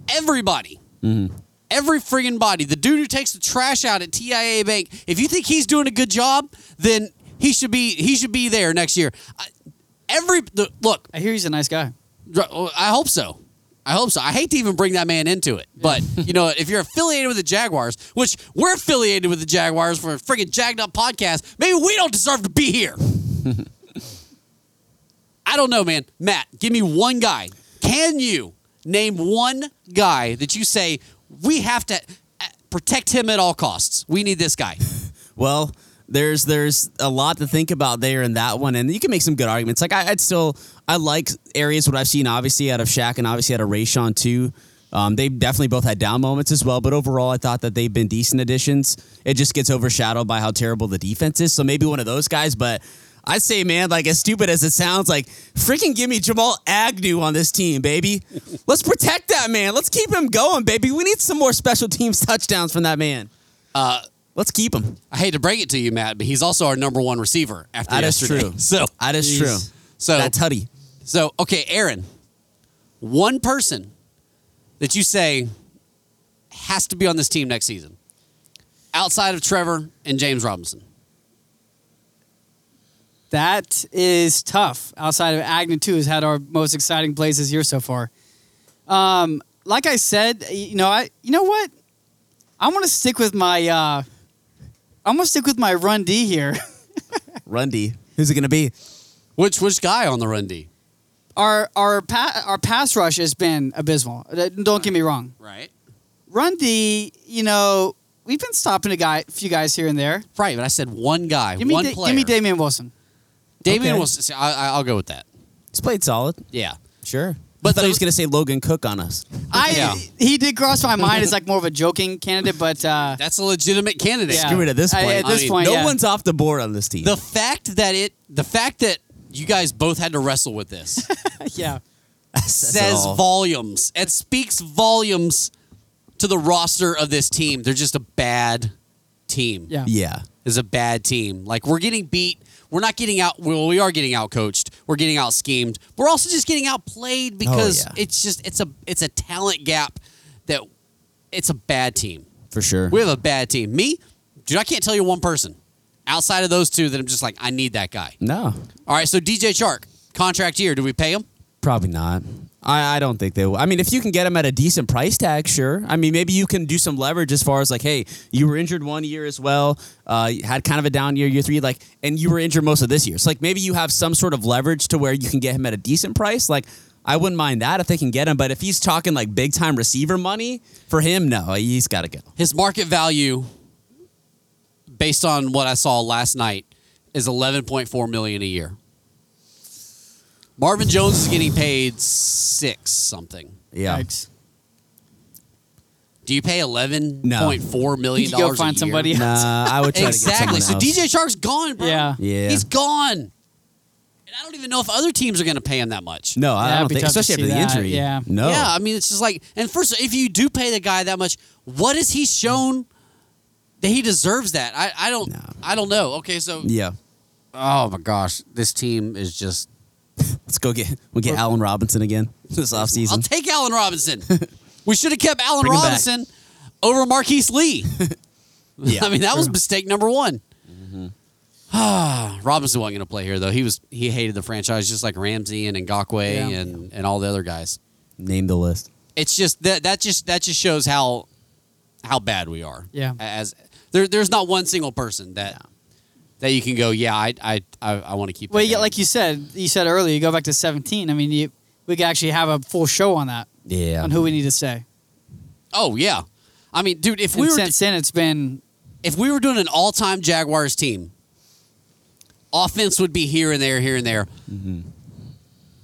everybody. Mm-hmm. Every friggin' body. The dude who takes the trash out at TIAA Bank. If you think he's doing a good job, then he should be he should be there next year. I, every the, look, I hear he's a nice guy. I hope so. I hope so. I hate to even bring that man into it, but you know, if you're affiliated with the Jaguars, which we're affiliated with the Jaguars for a friggin' jagged up podcast, maybe we don't deserve to be here. I don't know, man. Matt, give me one guy. Can you name one guy that you say we have to uh, protect him at all costs? We need this guy. Well, there's there's a lot to think about there in that one, and you can make some good arguments. Like I, I'd still I like areas what I've seen obviously out of Shaq and obviously out of Rayshawn too. Um, they definitely both had down moments as well, but overall, I thought that they've been decent additions. It just gets overshadowed by how terrible the defense is. So maybe one of those guys, but I'd say, man, like as stupid as it sounds, like freaking give me Jamal Agnew on this team, baby. Let's protect that man. Let's keep him going, baby. We need some more special teams touchdowns from that man. Uh, Let's keep him. I hate to break it to you, Matt, but he's also our number one receiver after That is yesterday. That is true. So That is true. So That's Huddy. So, okay, Aaron, one person that you say has to be on this team next season outside of Trevor and James Robinson. That is tough. Outside of Agnew, too, has had our most exciting plays this year so far. Um, like I said, you know, I you know what? I'm gonna stick with my uh, I'm gonna stick with my run D here. Rundy. Who's it going to be? Which which guy on the run D? our our pa- our pass rush has been abysmal. Uh, Don't get me wrong. Right. Run D, you know, we've been stopping a guy, a few guys here and there. Right, but I said one guy, Give me, one Da- player. give me Damien Wilson. Damien Okay. was. I, I- I'll go with that. He's played solid. Yeah. Sure. But But I thought he was going to say Logan Cooke on us. I Yeah. he did cross my mind as like more of a joking candidate, but uh, That's a legitimate candidate. Yeah. Screw it at this I- point. at this I mean, point, no yeah. one's off the board on this team. The fact that it, the fact that you guys both had to wrestle with this yeah, says volumes. It speaks volumes to the roster of this team. They're just a bad team. yeah, Yeah. is a bad team. Like we're getting beat. We're not getting out. Well, we are getting out coached. We're getting out schemed. We're also just getting outplayed oh, because yeah. it's just it's a it's a talent gap that it's a bad team. For sure. We have a bad team. Me, dude, I can't tell you one person outside of those two that I'm just like I need that guy. no. All right, so DJ Chark contract year. Do we pay him? Probably not. I, I don't think they will. I mean, if you can get him at a decent price tag, sure. I mean, maybe you can do some leverage as far as like, hey, you were injured one year as well, uh, had kind of a down year, year three, like, and you were injured most of this year. So like, maybe you have some sort of leverage to where you can get him at a decent price. Like, I wouldn't mind that if they can get him. But if he's talking like big time receiver money for him, no, he's got to go. His market value, based on what I saw last night, is 11.4 million a year. Marvin Jones is getting paid six something. Yeah. Yikes. Do you pay 11.4 million You could dollars? go find a year? somebody else. Nah, I would try Exactly. to So get someone else. DJ Chark's gone, bro. Yeah. Yeah. He's gone. And I don't even know if other teams are going to pay him that much. No, I Yeah, don't be think, tough to especially after see the that, injury. yeah. No. Yeah, I mean, it's just like, and first, if you do pay the guy that much, what has he shown that he deserves that? I, I don't, No. I don't know. Okay, so, Yeah. oh my gosh, this team is just. Let's go get we'll get Allen Robinson again this offseason. I'll take Allen Robinson. we should have kept Allen Bring him back. Robinson over Marquise Lee. Yeah, I mean, that was mistake number one. Mm-hmm. Ah, Robinson wasn't going to play here though. He was he hated the franchise just like Ramsey and Ngakoue Yeah. and and all the other guys. Name the list. It's just that that just that just shows how how bad we are. Yeah. As there there's not one single person that that you can go, yeah, I I I, I want to keep. Well, yeah, like you said, you said earlier, you go back to 17. I mean, you, we could actually have a full show on that, Yeah. on who we need to say. oh yeah, I mean, dude, if And we were since then, it's been if we were doing an all-time Jaguars team, offense would be here and there, here and there. Mm-hmm.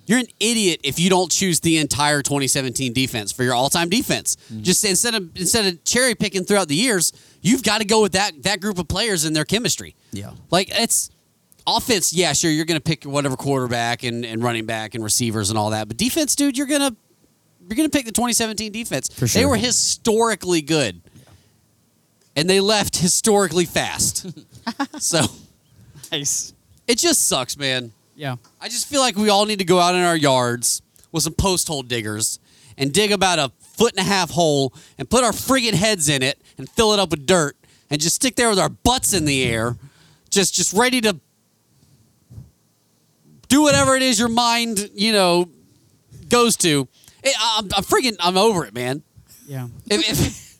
You're an idiot if you don't choose the entire 2017 defense for your all-time defense. Mm-hmm. Just instead of instead of cherry picking throughout the years, you've got to go with that that group of players and their chemistry. Yeah. Like it's offense, yeah, sure, you're gonna pick whatever quarterback and, and running back and receivers and all that. But defense, dude, you're gonna you're gonna pick the 2017 defense. For They were historically good. And they left historically fast. so Nice. it just sucks, man. Yeah. I just feel like we all need to go out in our yards with some post hole diggers and dig about a foot and a half hole and put our friggin' heads in it and fill it up with dirt and just stick there with our butts in the air, just just ready to do whatever it is your mind, you know, goes to. It, I'm, I'm freaking, I'm over it, man. Yeah. If,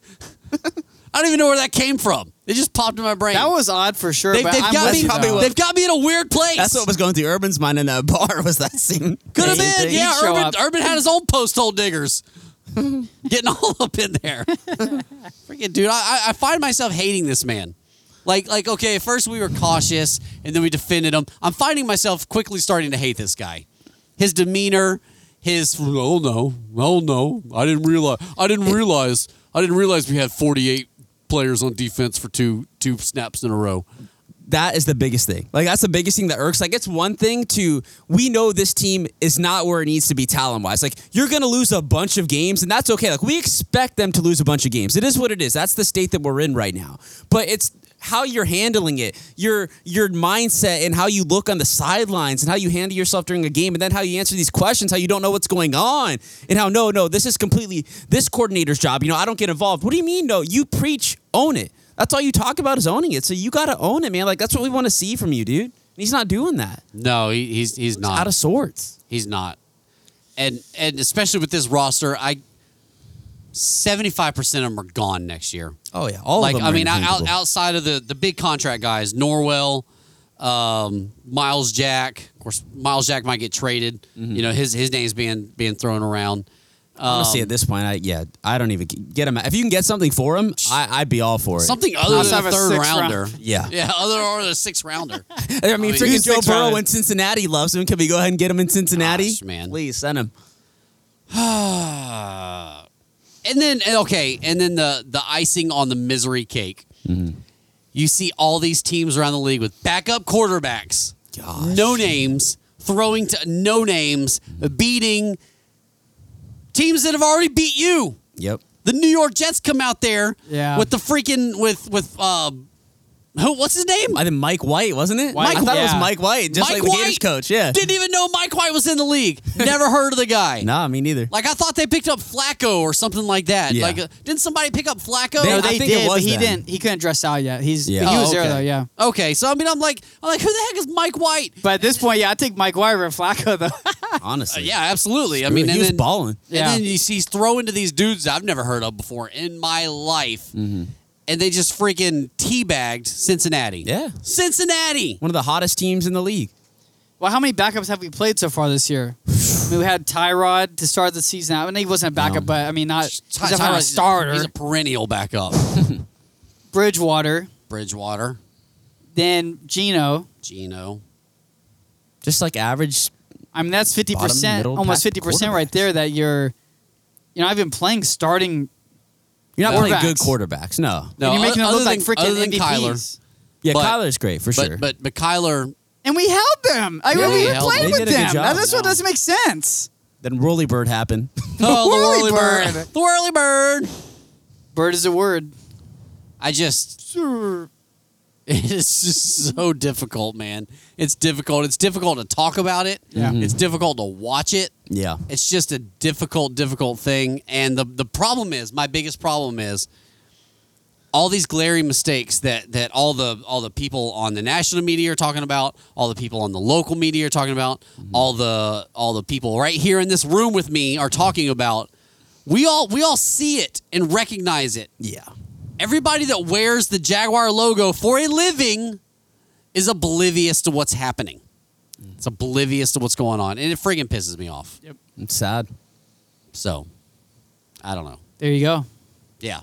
if, I don't even know where that came from. It just popped in my brain. That was odd for sure. They, but have got me. you, probably though. what- They've got me in a weird place. That's what was going through Urban's mind in that bar was that scene. Could have been, yeah. He'd Urban. Urban had his own post hole diggers, getting all up in there. Freaking dude, I, I- I find myself hating this man. Like, like, okay, at first we were cautious, and then we defended him. I'm finding myself quickly starting to hate this guy. His demeanor, his oh no, oh no, I didn't realize, I didn't realize, I didn't realize we had 48 players on defense for two two snaps in a row. That is the biggest thing. Like that's the biggest thing that irks. Like it's one thing to we know this team is not where it needs to be talent wise. Like you're gonna lose a bunch of games, and that's okay. Like we expect them to lose a bunch of games. It is what it is. That's the state that we're in right now. But it's how you're handling it, your your mindset, and how you look on the sidelines, and how you handle yourself during a game, and then how you answer these questions, how you don't know what's going on, and how no, no, this is completely this coordinator's job. You know, I don't get involved. What do you mean? No, you preach, own it. That's all you talk about is owning it. So you got to own it, man. Like that's what we want to see from you, dude. And he's not doing that. No, he, he's he's He's not out of sorts. He's not. And and especially with this roster, I seventy five percent of them are gone next year. Oh yeah, all like of them. I mean, out, outside of the the big contract guys, Norwell, um, Myles Jack. Of course, Myles Jack might get traded. Mm-hmm. You know, his his name's being being thrown around. Honestly, Um, at this point, I yeah, I don't even get him. If you can get something for him, I, I'd be all for it. something other Let's than a have a third sixth rounder. round. Yeah. yeah, other or the sixth rounder. I mean, freaking Joe six Burrow rounded? in Cincinnati loves him. Can we go ahead and get him in Cincinnati? Gosh, man. please send him. and then okay, and then the the icing on the misery cake. You see all these teams around the league with backup quarterbacks, Gosh. no names, throwing to no names, beating teams that have already beat you. Yep. The New York Jets come out there Yeah. with the freaking with with uh, who what's his name? I think Mike White wasn't it? White, I thought it was yeah. Mike White, just Mike like the White? Gators coach. Yeah. Didn't even know Mike White was in the league. Never heard of the guy. Nah, me neither. Like I thought they picked up Flacco or something like that. Yeah. Like uh, didn't somebody pick up Flacco? They- No, I they think it did, was but he them. didn't. He couldn't dress out yet. He's Yeah. but he Oh, was there okay. though. Yeah. Okay, so I mean, I'm like, I'm like, who the heck is Mike White? But at this point, yeah, I think Mike White over Flacco though. Honestly, Uh, yeah, absolutely. I mean, it. and he was then, balling. and Yeah. then he's, he's throwing to these dudes I've never heard of before in my life, and they just freaking teabagged Cincinnati. Yeah. Cincinnati. One of the hottest teams in the league. well, how many backups have we played so far this year? I mean, we had Tyrod to start the season. I mean, he wasn't a backup, No. but I mean, not he's Ty- definitely a starter. He's a perennial backup. Bridgewater, Bridgewater, then Geno. Geno. Just like average. I mean, that's fifty percent, almost fifty percent right there. That you're, you know, I've been playing starting. You're not No. playing good Quarterbacks. quarterbacks. No. No, and you're making them other look like than- other freaking than Kyler. Yeah, But- Kyler's great for But sure. but but Kyler. And we held them. I Yeah, mean, we we played them. With did a good them. job. That's what No. doesn't make sense. then Rolly Bird happened. Oh, the Whirly whirly bird. bird. The whirly bird. Bird is a word. I just it's just so difficult, man. It's difficult. It's difficult to talk about it. Yeah. It's difficult to watch it. yeah. It's just a difficult, difficult thing. And the the problem is, my biggest problem is all these glaring mistakes that that all the all the people on the national media are talking about, all the people on the local media are talking about, mm-hmm. all the all the people right here in this room with me are talking about. We all we all see it and recognize it. Yeah. Everybody that wears the Jaguar logo for a living is oblivious to what's happening. It's oblivious to what's going on, and it friggin' pisses me off. Yep, it's sad. So, I don't know. There you go. Yeah,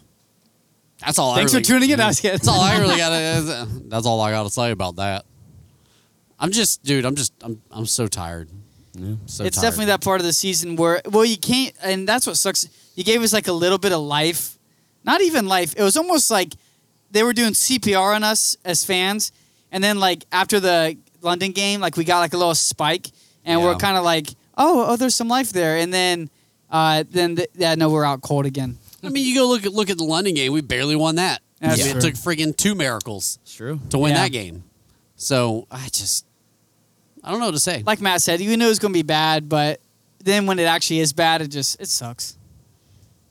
That's all. Thanks I really, for tuning in. I was kidding. That's all I really got. That's all I got to say about that. I'm just, dude. I'm just, I'm, I'm so tired. Yeah. So it's tired. definitely that part of the season where well you can't and that's what sucks you gave us like a little bit of life not even life it was almost like they were doing cpr on us as fans and then like after the london game like we got like a little spike and we're kind of like oh oh there's some life there and then uh then th- yeah no we're out cold again I mean, you go look at look at the London game. We barely won that. That's I mean, true. It took friggin' two miracles It's true. to win Yeah. that game. So I just, I don't know what to say. like matt said you knew it was going to be bad but then when it actually is bad it just it sucks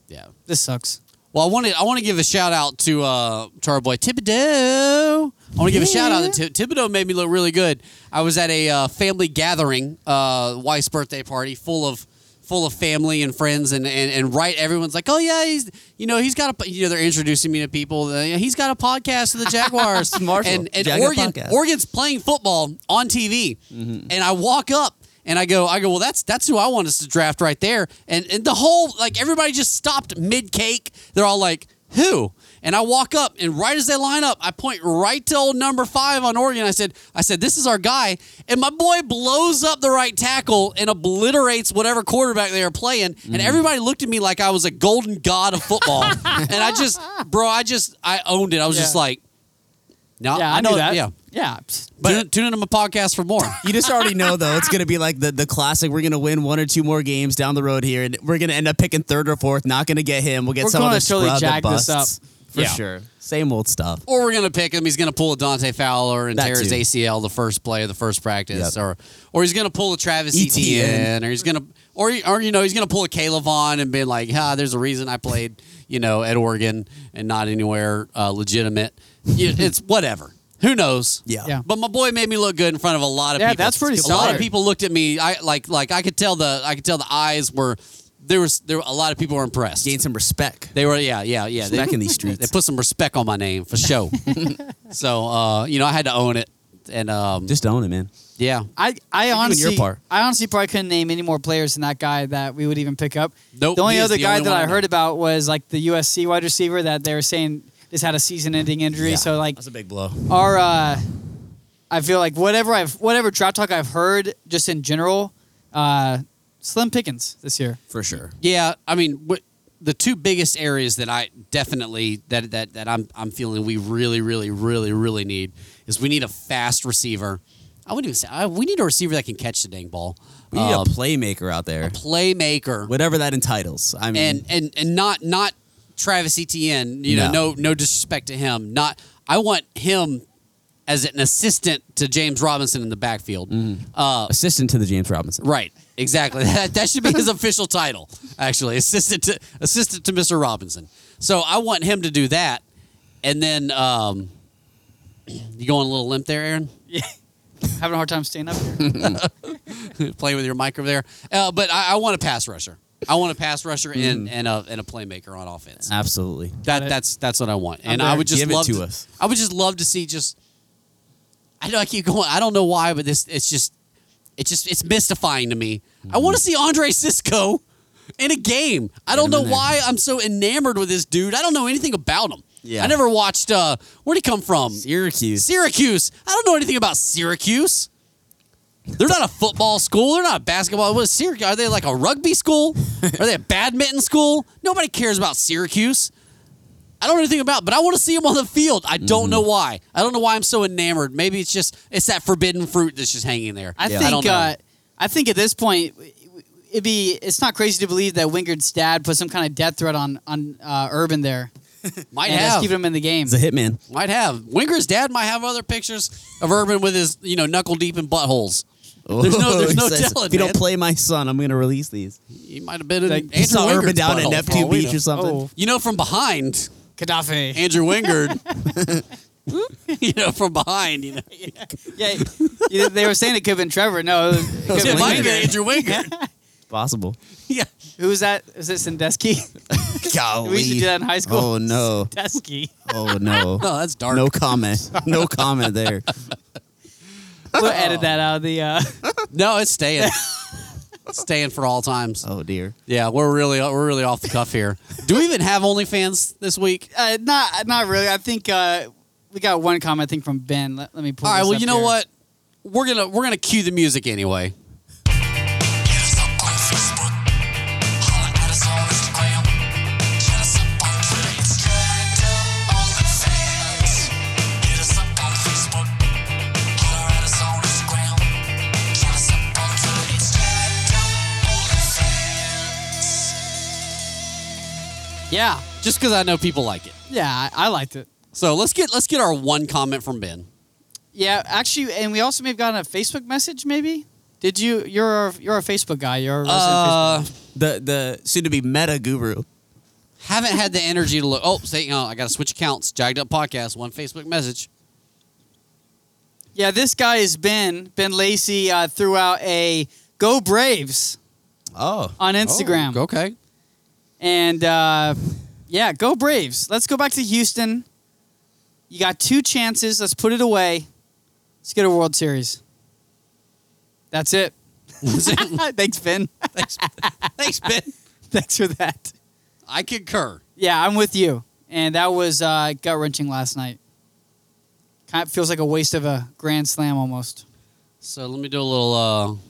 yeah. this sucks Well, I want to I want to give a shout out to uh to our boy Thibodeaux. I want to give a shout out to Thibodeaux. Made me look really good. I was at a uh, family gathering, uh, wife's birthday party, full of full of family and friends, and, and and right, everyone's like, oh yeah, he's you know he's got a you know they're introducing me to people. Uh, he's got a podcast with the Jaguars, Marshall, and and Jaguar Oregon podcast. Oregon's playing football on TV, Mm-hmm. and I walk up. And I go, I go. Well, that's that's who I want us to draft right there. And and the whole like everybody just stopped mid cake. They're all like, who? And I walk up, and right as they line up, I point right to old number five on Oregon. I said, I said, this is our guy. And my boy blows up the right tackle and obliterates whatever quarterback they are playing. And mm-hmm. everybody looked at me like I was a golden god of football. and I just, bro, I just, I owned it. I was just like, no, yeah i, I know that Yeah, yeah but tune, tune into my podcast for more. You just already know though it's gonna be like the the classic. We're gonna win one or two more games down the road here, and we're gonna end up picking third or fourth. Not gonna get him. We'll get We're someone gonna to totally scrub jag the this busts. up. for Yeah. sure. Same old stuff. or we're gonna pick him. He's gonna pull a Dante Fowler and That tear his. ACL the first play of the first practice, Yep. or or he's gonna pull a Travis ETN. Etienne, or he's gonna or or you know he's gonna pull a K'Lavon and be like, ah, there's a reason I played you know at Oregon and not anywhere uh, legitimate. It's whatever. Who knows? Yeah. Yeah. But my boy made me look good in front of a lot of people. Yeah, people. that's pretty A lot solid. of people looked at me. I like like I could tell the I could tell the eyes were there was there were, a lot of people were impressed. Gain some respect. They were, yeah, yeah, yeah. Respect they, in these streets. They put some respect on my name for sure. so, uh, you know, I had to own it, and um, Just own it, man. yeah, I, I your honestly, part. I honestly probably couldn't name any more players than that guy that we would even pick up. Nope, the only he is other the guy only that one I I know. heard about was like the USC wide receiver that they were saying just had a season-ending injury. Yeah. So like That's a big blow. our, uh, I feel like whatever I've whatever draft talk I've heard just in general, uh, slim pickings this year. For sure. yeah. I mean, what, the two biggest areas that I definitely that that that I'm I'm feeling we really, really, really, really need is we need a fast receiver. I wouldn't even say I, we need a receiver that can catch the dang ball. We need Um, a playmaker out there. playmaker. Whatever that entitles. I mean, and and and not not Travis Etienne. You know, No. no no disrespect to him. Not I want him as an assistant to James Robinson in the backfield. Uh, assistant to the James Robinson. right, exactly. That that should be his official title. Actually, assistant to assistant to Mr. Robinson. So I want him to do that, and then um, you going a little limp there, Aaron? Yeah, having a hard time staying up here. playing with your mic over there. Uh, but I, I want a pass rusher. I want a pass rusher and, and a and a playmaker on offense. Absolutely. That that's that's what I want, and I would just Give it love to us. I would just love to see just. I know I keep going. I don't know why, but this it's just it's just it's mystifying to me. I want to see Andre Cisco in a game. I don't know why I'm so enamored with this dude. I don't know anything about him. Yeah. I never watched. uh Where'd he come from? Syracuse. Syracuse. I don't know anything about Syracuse. They're not a football school. They're not a basketball. What is Syracuse? Are they like a rugby school? Are they a badminton school? Nobody cares about Syracuse. I don't know anything about, but I want to see them on the field. I don't know why. I don't know why I'm so enamored. Maybe it's just it's that forbidden fruit that's just hanging there. I Yeah. I think don't know. uh, I think at this point it'd be it's not crazy to believe that Wingard's dad put some kind of death threat on on uh, Urban there might and have. keeping him in the game. He's a hitman. might have. Wingard's dad might have other pictures of Urban with his you know knuckle deep in buttholes. There's no- there's no says, telling, If you man. don't play my son, I'm going to release these. He might have been in Like, Andrew He saw Urban down at butthole. Neptune Oh, Beach or something. Oh, You know, from behind, Gaddafi. Andrew Wingard. you know, from behind, you know. yeah, yeah, they were saying it could have been Trevor. No, it, was, it could It have might been have been Wingard. Andrew Wingard. Possible. yeah. Who was that? Is it Sandusky? Golly. we used to do that in high school. Oh, no. Sandusky. Oh, no. Oh, that's dark. No comment. No comment there. We'll edit that out of the. Uh, No, it's staying. staying for all times. Oh dear. Yeah, we're really we're really off the cuff here. Do we even have OnlyFans this week? Uh, not not really. I think uh, we got one comment. I think from Ben. Let, let me pull. All right. this Well, up you know here. what? We're gonna we're gonna cue the music anyway. Yeah, Just because I know people like it. yeah, I, I liked it. So let's get let's get our one comment from Ben. Yeah, actually, and we also may have gotten a Facebook message. Maybe did you? You're a, you're a Facebook guy. You're a resident Uh, Facebook. The the soon to be meta guru. haven't had the energy to look. Oh, say, oh, I got to switch accounts. Jagged up podcast. One Facebook message. Yeah, this guy is Ben. Ben Lacey uh, threw out a "Go Braves" Oh. on Instagram. Oh, okay. And uh, yeah, go Braves. Let's go back to Houston. You got two chances. Let's put it away. Let's get a World Series. That's it. Thanks, Ben. Thanks, thanks, Ben. Thanks for that. I concur. Yeah, I'm with you. And that was uh, gut wrenching last night. Kind of feels like a waste of a grand slam almost. So let me do a little. uh Let me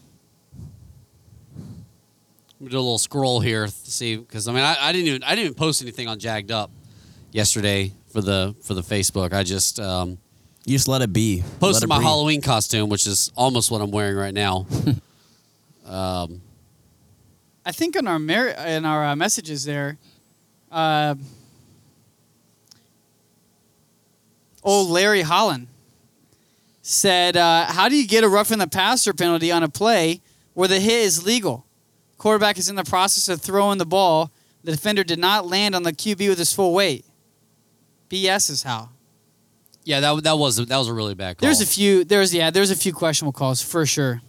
do a little scroll here to see because I mean I, I didn't even I didn't even post anything on Jagged Up yesterday for the for the Facebook. I just um, You just let it be. Posted it my breathe. Halloween costume, which is almost what I'm wearing right now. um, I think in our mer- in our uh, messages there, uh, old Larry Holland said, uh, "How do you get a roughing the passer penalty on a play where the hit is legal? Quarterback is in the process of throwing the ball. The defender did not land on the QB with his full weight. BS is how." yeah, that that was that was a really bad call. There's a few. There's yeah. There's a few questionable calls for sure,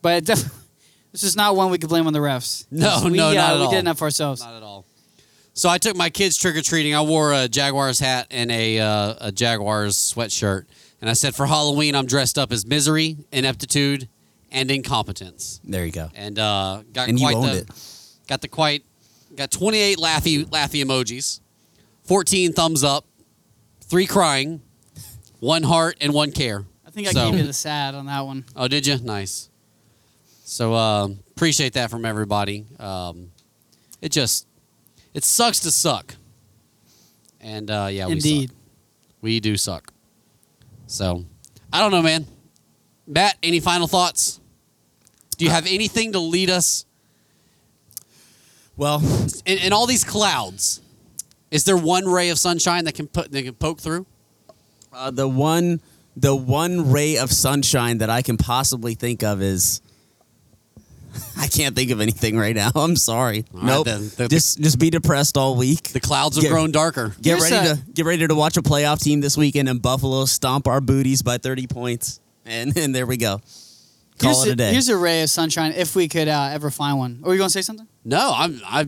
but def- this is not one we could blame on the refs. No, we, no, uh, not at we all. did enough for ourselves. Not at all. So I took my kids trick or treating. I wore a Jaguars hat and a uh, a Jaguars sweatshirt, and I said for Halloween I'm dressed up as misery, ineptitude, and incompetence. There you go. And uh, got And you quite owned the it. got the quite got 28 laughy laughy emojis, 14 thumbs up, three crying, one heart, and one care. I think I So- gave you the sad on that one. Oh, did you? Nice. So um, appreciate that from everybody. Um, it just it sucks to suck, and uh, yeah, we Indeed. suck. we do suck. So I don't know, man. Matt, any final thoughts? Do you have anything to lead us Well, in, in all these clouds? Is there one ray of sunshine that can put that can poke through? uh, the one the one ray of sunshine that I can possibly think of is I can't think of anything right now. I'm sorry. All right, nope. then. The- just just be depressed all week. The clouds have Yeah. grown darker. Get Here's ready a- to get ready to watch a playoff team this weekend in Buffalo stomp our booties by 30 points. And and there we go. Call here's it a day. Here's a ray of sunshine if we could uh, ever find one. Are you going to say something? No, I'm I,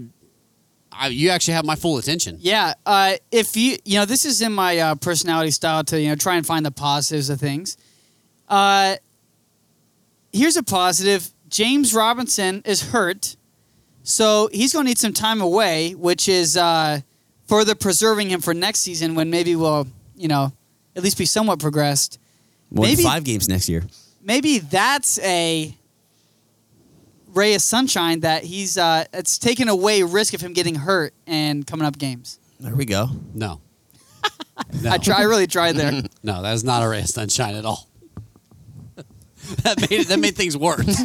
I you actually have my full attention. Yeah. Uh, if you you know this is in my uh, personality style to you know try and find the positives of things. Uh, here's a positive. James Robinson is hurt, so he's going to need some time away, which is uh, further preserving him for next season when maybe we'll you know at least be somewhat progressed. Won maybe- five games next year. maybe that's a ray of sunshine that he's uh it's taken away risk of him getting hurt and coming up games. There we go. No. No, I try I really tried there. no, that is not a ray of sunshine at all. that made that made things worse.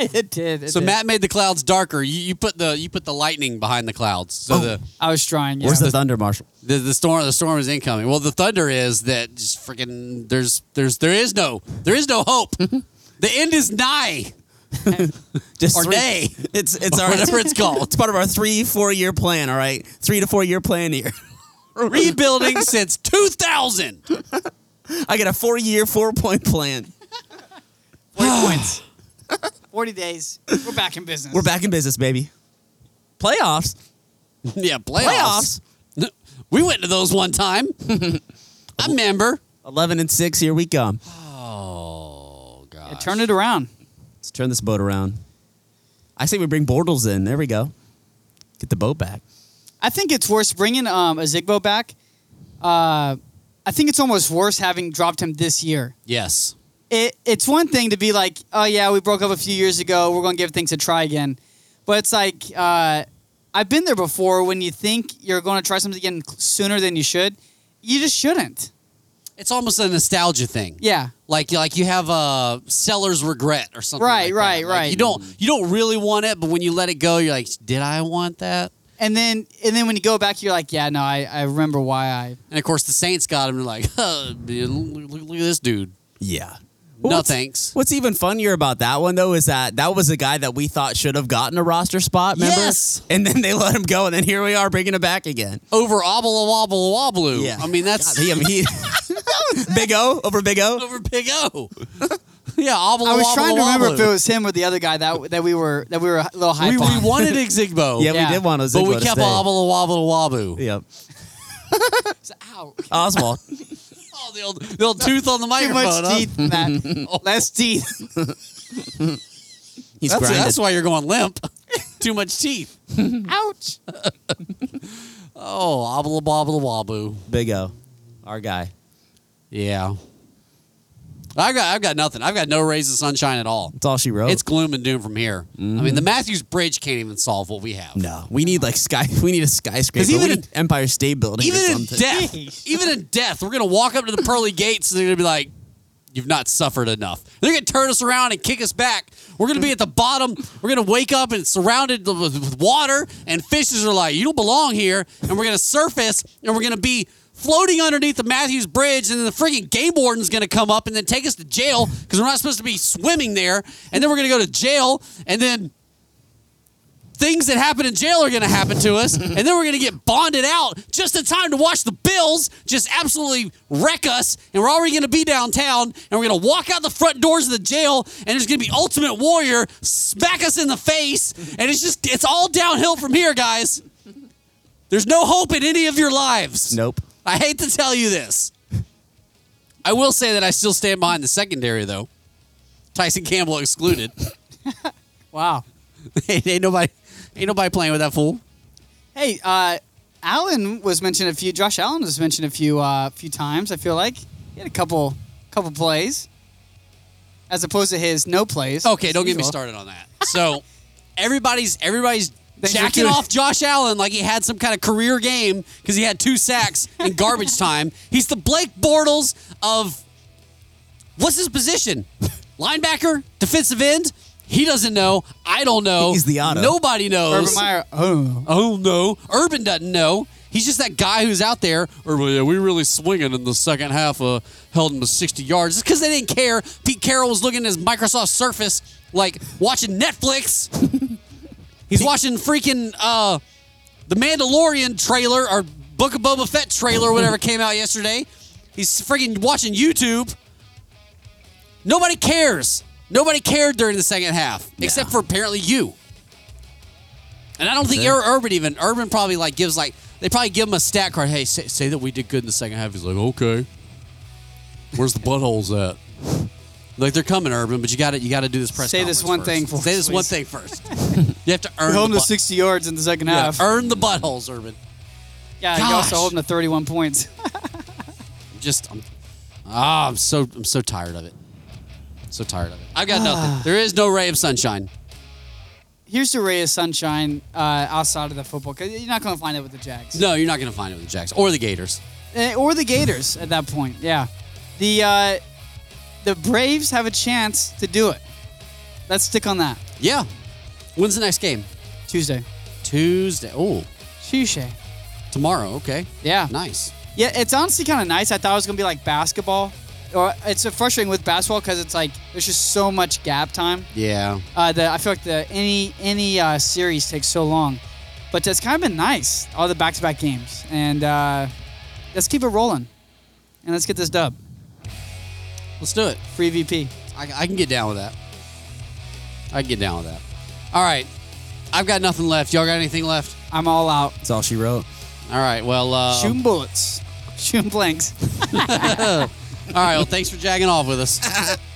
it did. it so did. Matt made the clouds darker. You, you put the you put the lightning behind the clouds. So oh, the, I was trying. Yeah. Where's the thunder, Marshall? the the storm the storm is incoming. Well, the thunder is that just freaking there's there's there is no there is no hope. Mm-hmm. the end is nigh. Just Or three- nay. It's it's Or our whatever it's called. It's part of our three four year plan. All right, three to four year plan here. Rebuilding since 2000. I got a four year four point plan. Forty points. Forty days. We're back in business. We're back in business, baby. Playoffs. yeah, playoffs. Playoffs. We went to those one time. I remember. Eleven and six. Here we come. Oh god. Yeah, turn it around. Let's turn this boat around. I say we bring Bortles in. There we go. Get the boat back. I think it's worse bringing um, Ozigbo back. Uh, I think it's almost worse having dropped him this year. Yes. It, it's one thing to be like, oh yeah, we broke up a few years ago. We're going to give things a try again. But it's like, uh, I've been there before when you think you're going to try something again sooner than you should. You just shouldn't. It's almost a nostalgia thing. Yeah. Like like you have a seller's regret or something. Right, like that. right, Like, right. You don't you don't really want it, but when you let it go, you're like, did I want that? And then and then when you go back, you're like, yeah, no, I, I remember why I. And of course, the Saints got him. They're like, huh, man, look, look- look at this dude. Yeah. No what's- thanks. What's even funnier about that one though is that that was a guy that we thought should have gotten a roster spot. Remember? Yes. And then they let him go, and then here we are bringing him back again. Over obble wobble Wobble. Yeah. I mean, that's God, he, I mean, he, Big O over Big O. over Big O. yeah, obble I was wobble trying to remember if it was him or the other guy that that we were that we were a little hype We, we on. wanted Ozigbo. Yeah, Yeah. we did want to. But we kept obble wobble wobble. Yep. Ow. Oswald. Oh, the old, the old tooth on the Too microphone. much huh? teeth, Matt. Oh. Less teeth. He's That's, grinded. that's why you're going limp. Too much teeth. Ouch. Oh, obble bobble wobble. Big O, our guy. Yeah. I've got I've got nothing. I've got no rays of sunshine at all. That's all she wrote. It's gloom and doom from here. I mean, the mm-hmm. Matthews Bridge can't even solve what we have. no. We need like sky. We need a skyscraper. even we in- need Empire State Building. Even or in death, even in death, we're gonna walk up to the pearly gates and they're gonna be like, "You've not suffered enough." They're gonna turn us around and kick us back. We're gonna be at the bottom. We're gonna wake up and surrounded with, with water, and fishes are like, "You don't belong here." And we're gonna surface, and we're gonna be floating underneath the Matthews Bridge, and then the freaking game warden's gonna come up and then take us to jail because we're not supposed to be swimming there. And then we're gonna go to jail, and then things that happen in jail are going to happen to us, and then we're going to get bonded out just in time to watch the Bills just absolutely wreck us, and we're already going to be downtown, and we're going to walk out the front doors of the jail, and there's going to be Ultimate Warrior smack us in the face, and it's just it's all downhill from here, guys. There's no hope in any of your lives. Nope. I hate to tell you this. I will say that I still stand behind the secondary, though. Tyson Campbell excluded. Wow. ain't, ain't nobody, ain't nobody playing with that fool. Hey, uh, Allen was mentioned a few. Josh Allen was mentioned a few uh, few times. I feel like he had a couple couple plays, as opposed to his no plays. Okay, don't get me started on that. So everybody's everybody's jacking tuning- off Josh Allen like he had some kind of career game because he had two sacks in garbage time. He's the Blake Bortles of what's his position? Linebacker, defensive end. He doesn't know. I don't know. He's the auto. Nobody knows. Urban Meyer. Oh, Oh no, Urban doesn't know. He's just that guy who's out there. Or yeah, we really swinging in the second half. Uh, held him to 60 yards. It's because they didn't care. Pete Carroll was looking at his Microsoft Surface, like watching Netflix. He's watching freaking uh, the Mandalorian trailer or Book of Boba Fett trailer, whatever came out yesterday. He's freaking watching YouTube. Nobody cares. Nobody cared during the second half, except for apparently you. And I don't think. Ur- Urban even Urban probably like gives like they probably give him a stat card. Hey, say, say that we did good in the second half. He's like, okay. Where's the buttholes at? Like they're coming, Urban, but you got to you got to do this press. Say this one first. thing for Say this one thing first. you have to earn the to butt- 60 yards in the second yeah, half. earn the buttholes, Urban. Yeah, you also Gosh. hold him to 31 points. Just I'm, ah, I'm so I'm so tired of it. So tired of it. I've got nothing. There is no ray of sunshine. Here's the ray of sunshine uh, outside of the football. Cause you're not going to find it with the Jags. No, you're not going to find it with the Jacks or the Gators. Eh, or the Gators at that point. Yeah, the uh, the Braves have a chance to do it. Let's stick on that Yeah. When's the next game? Tuesday. Tuesday. Oh, Tuesday. tomorrow. Okay. Yeah. Nice. Yeah, it's honestly kind of nice. I thought it was gonna be like basketball, or it's frustrating with basketball because it's like there's just so much gap time. Yeah. Uh, the I feel like the any any uh, series takes so long, but it's kind of been nice all the back-to-back games, and uh, let's keep it rolling, and let's get this dub. Let's do it. Free VP. I, I can get down with that. I can get down with that. All right. I've got nothing left. Y'all got anything left? I'm all out. That's all she wrote. All right. Well, uh, Shooting bullets. Shooting blanks. all right. Well, thanks for jagging off with us.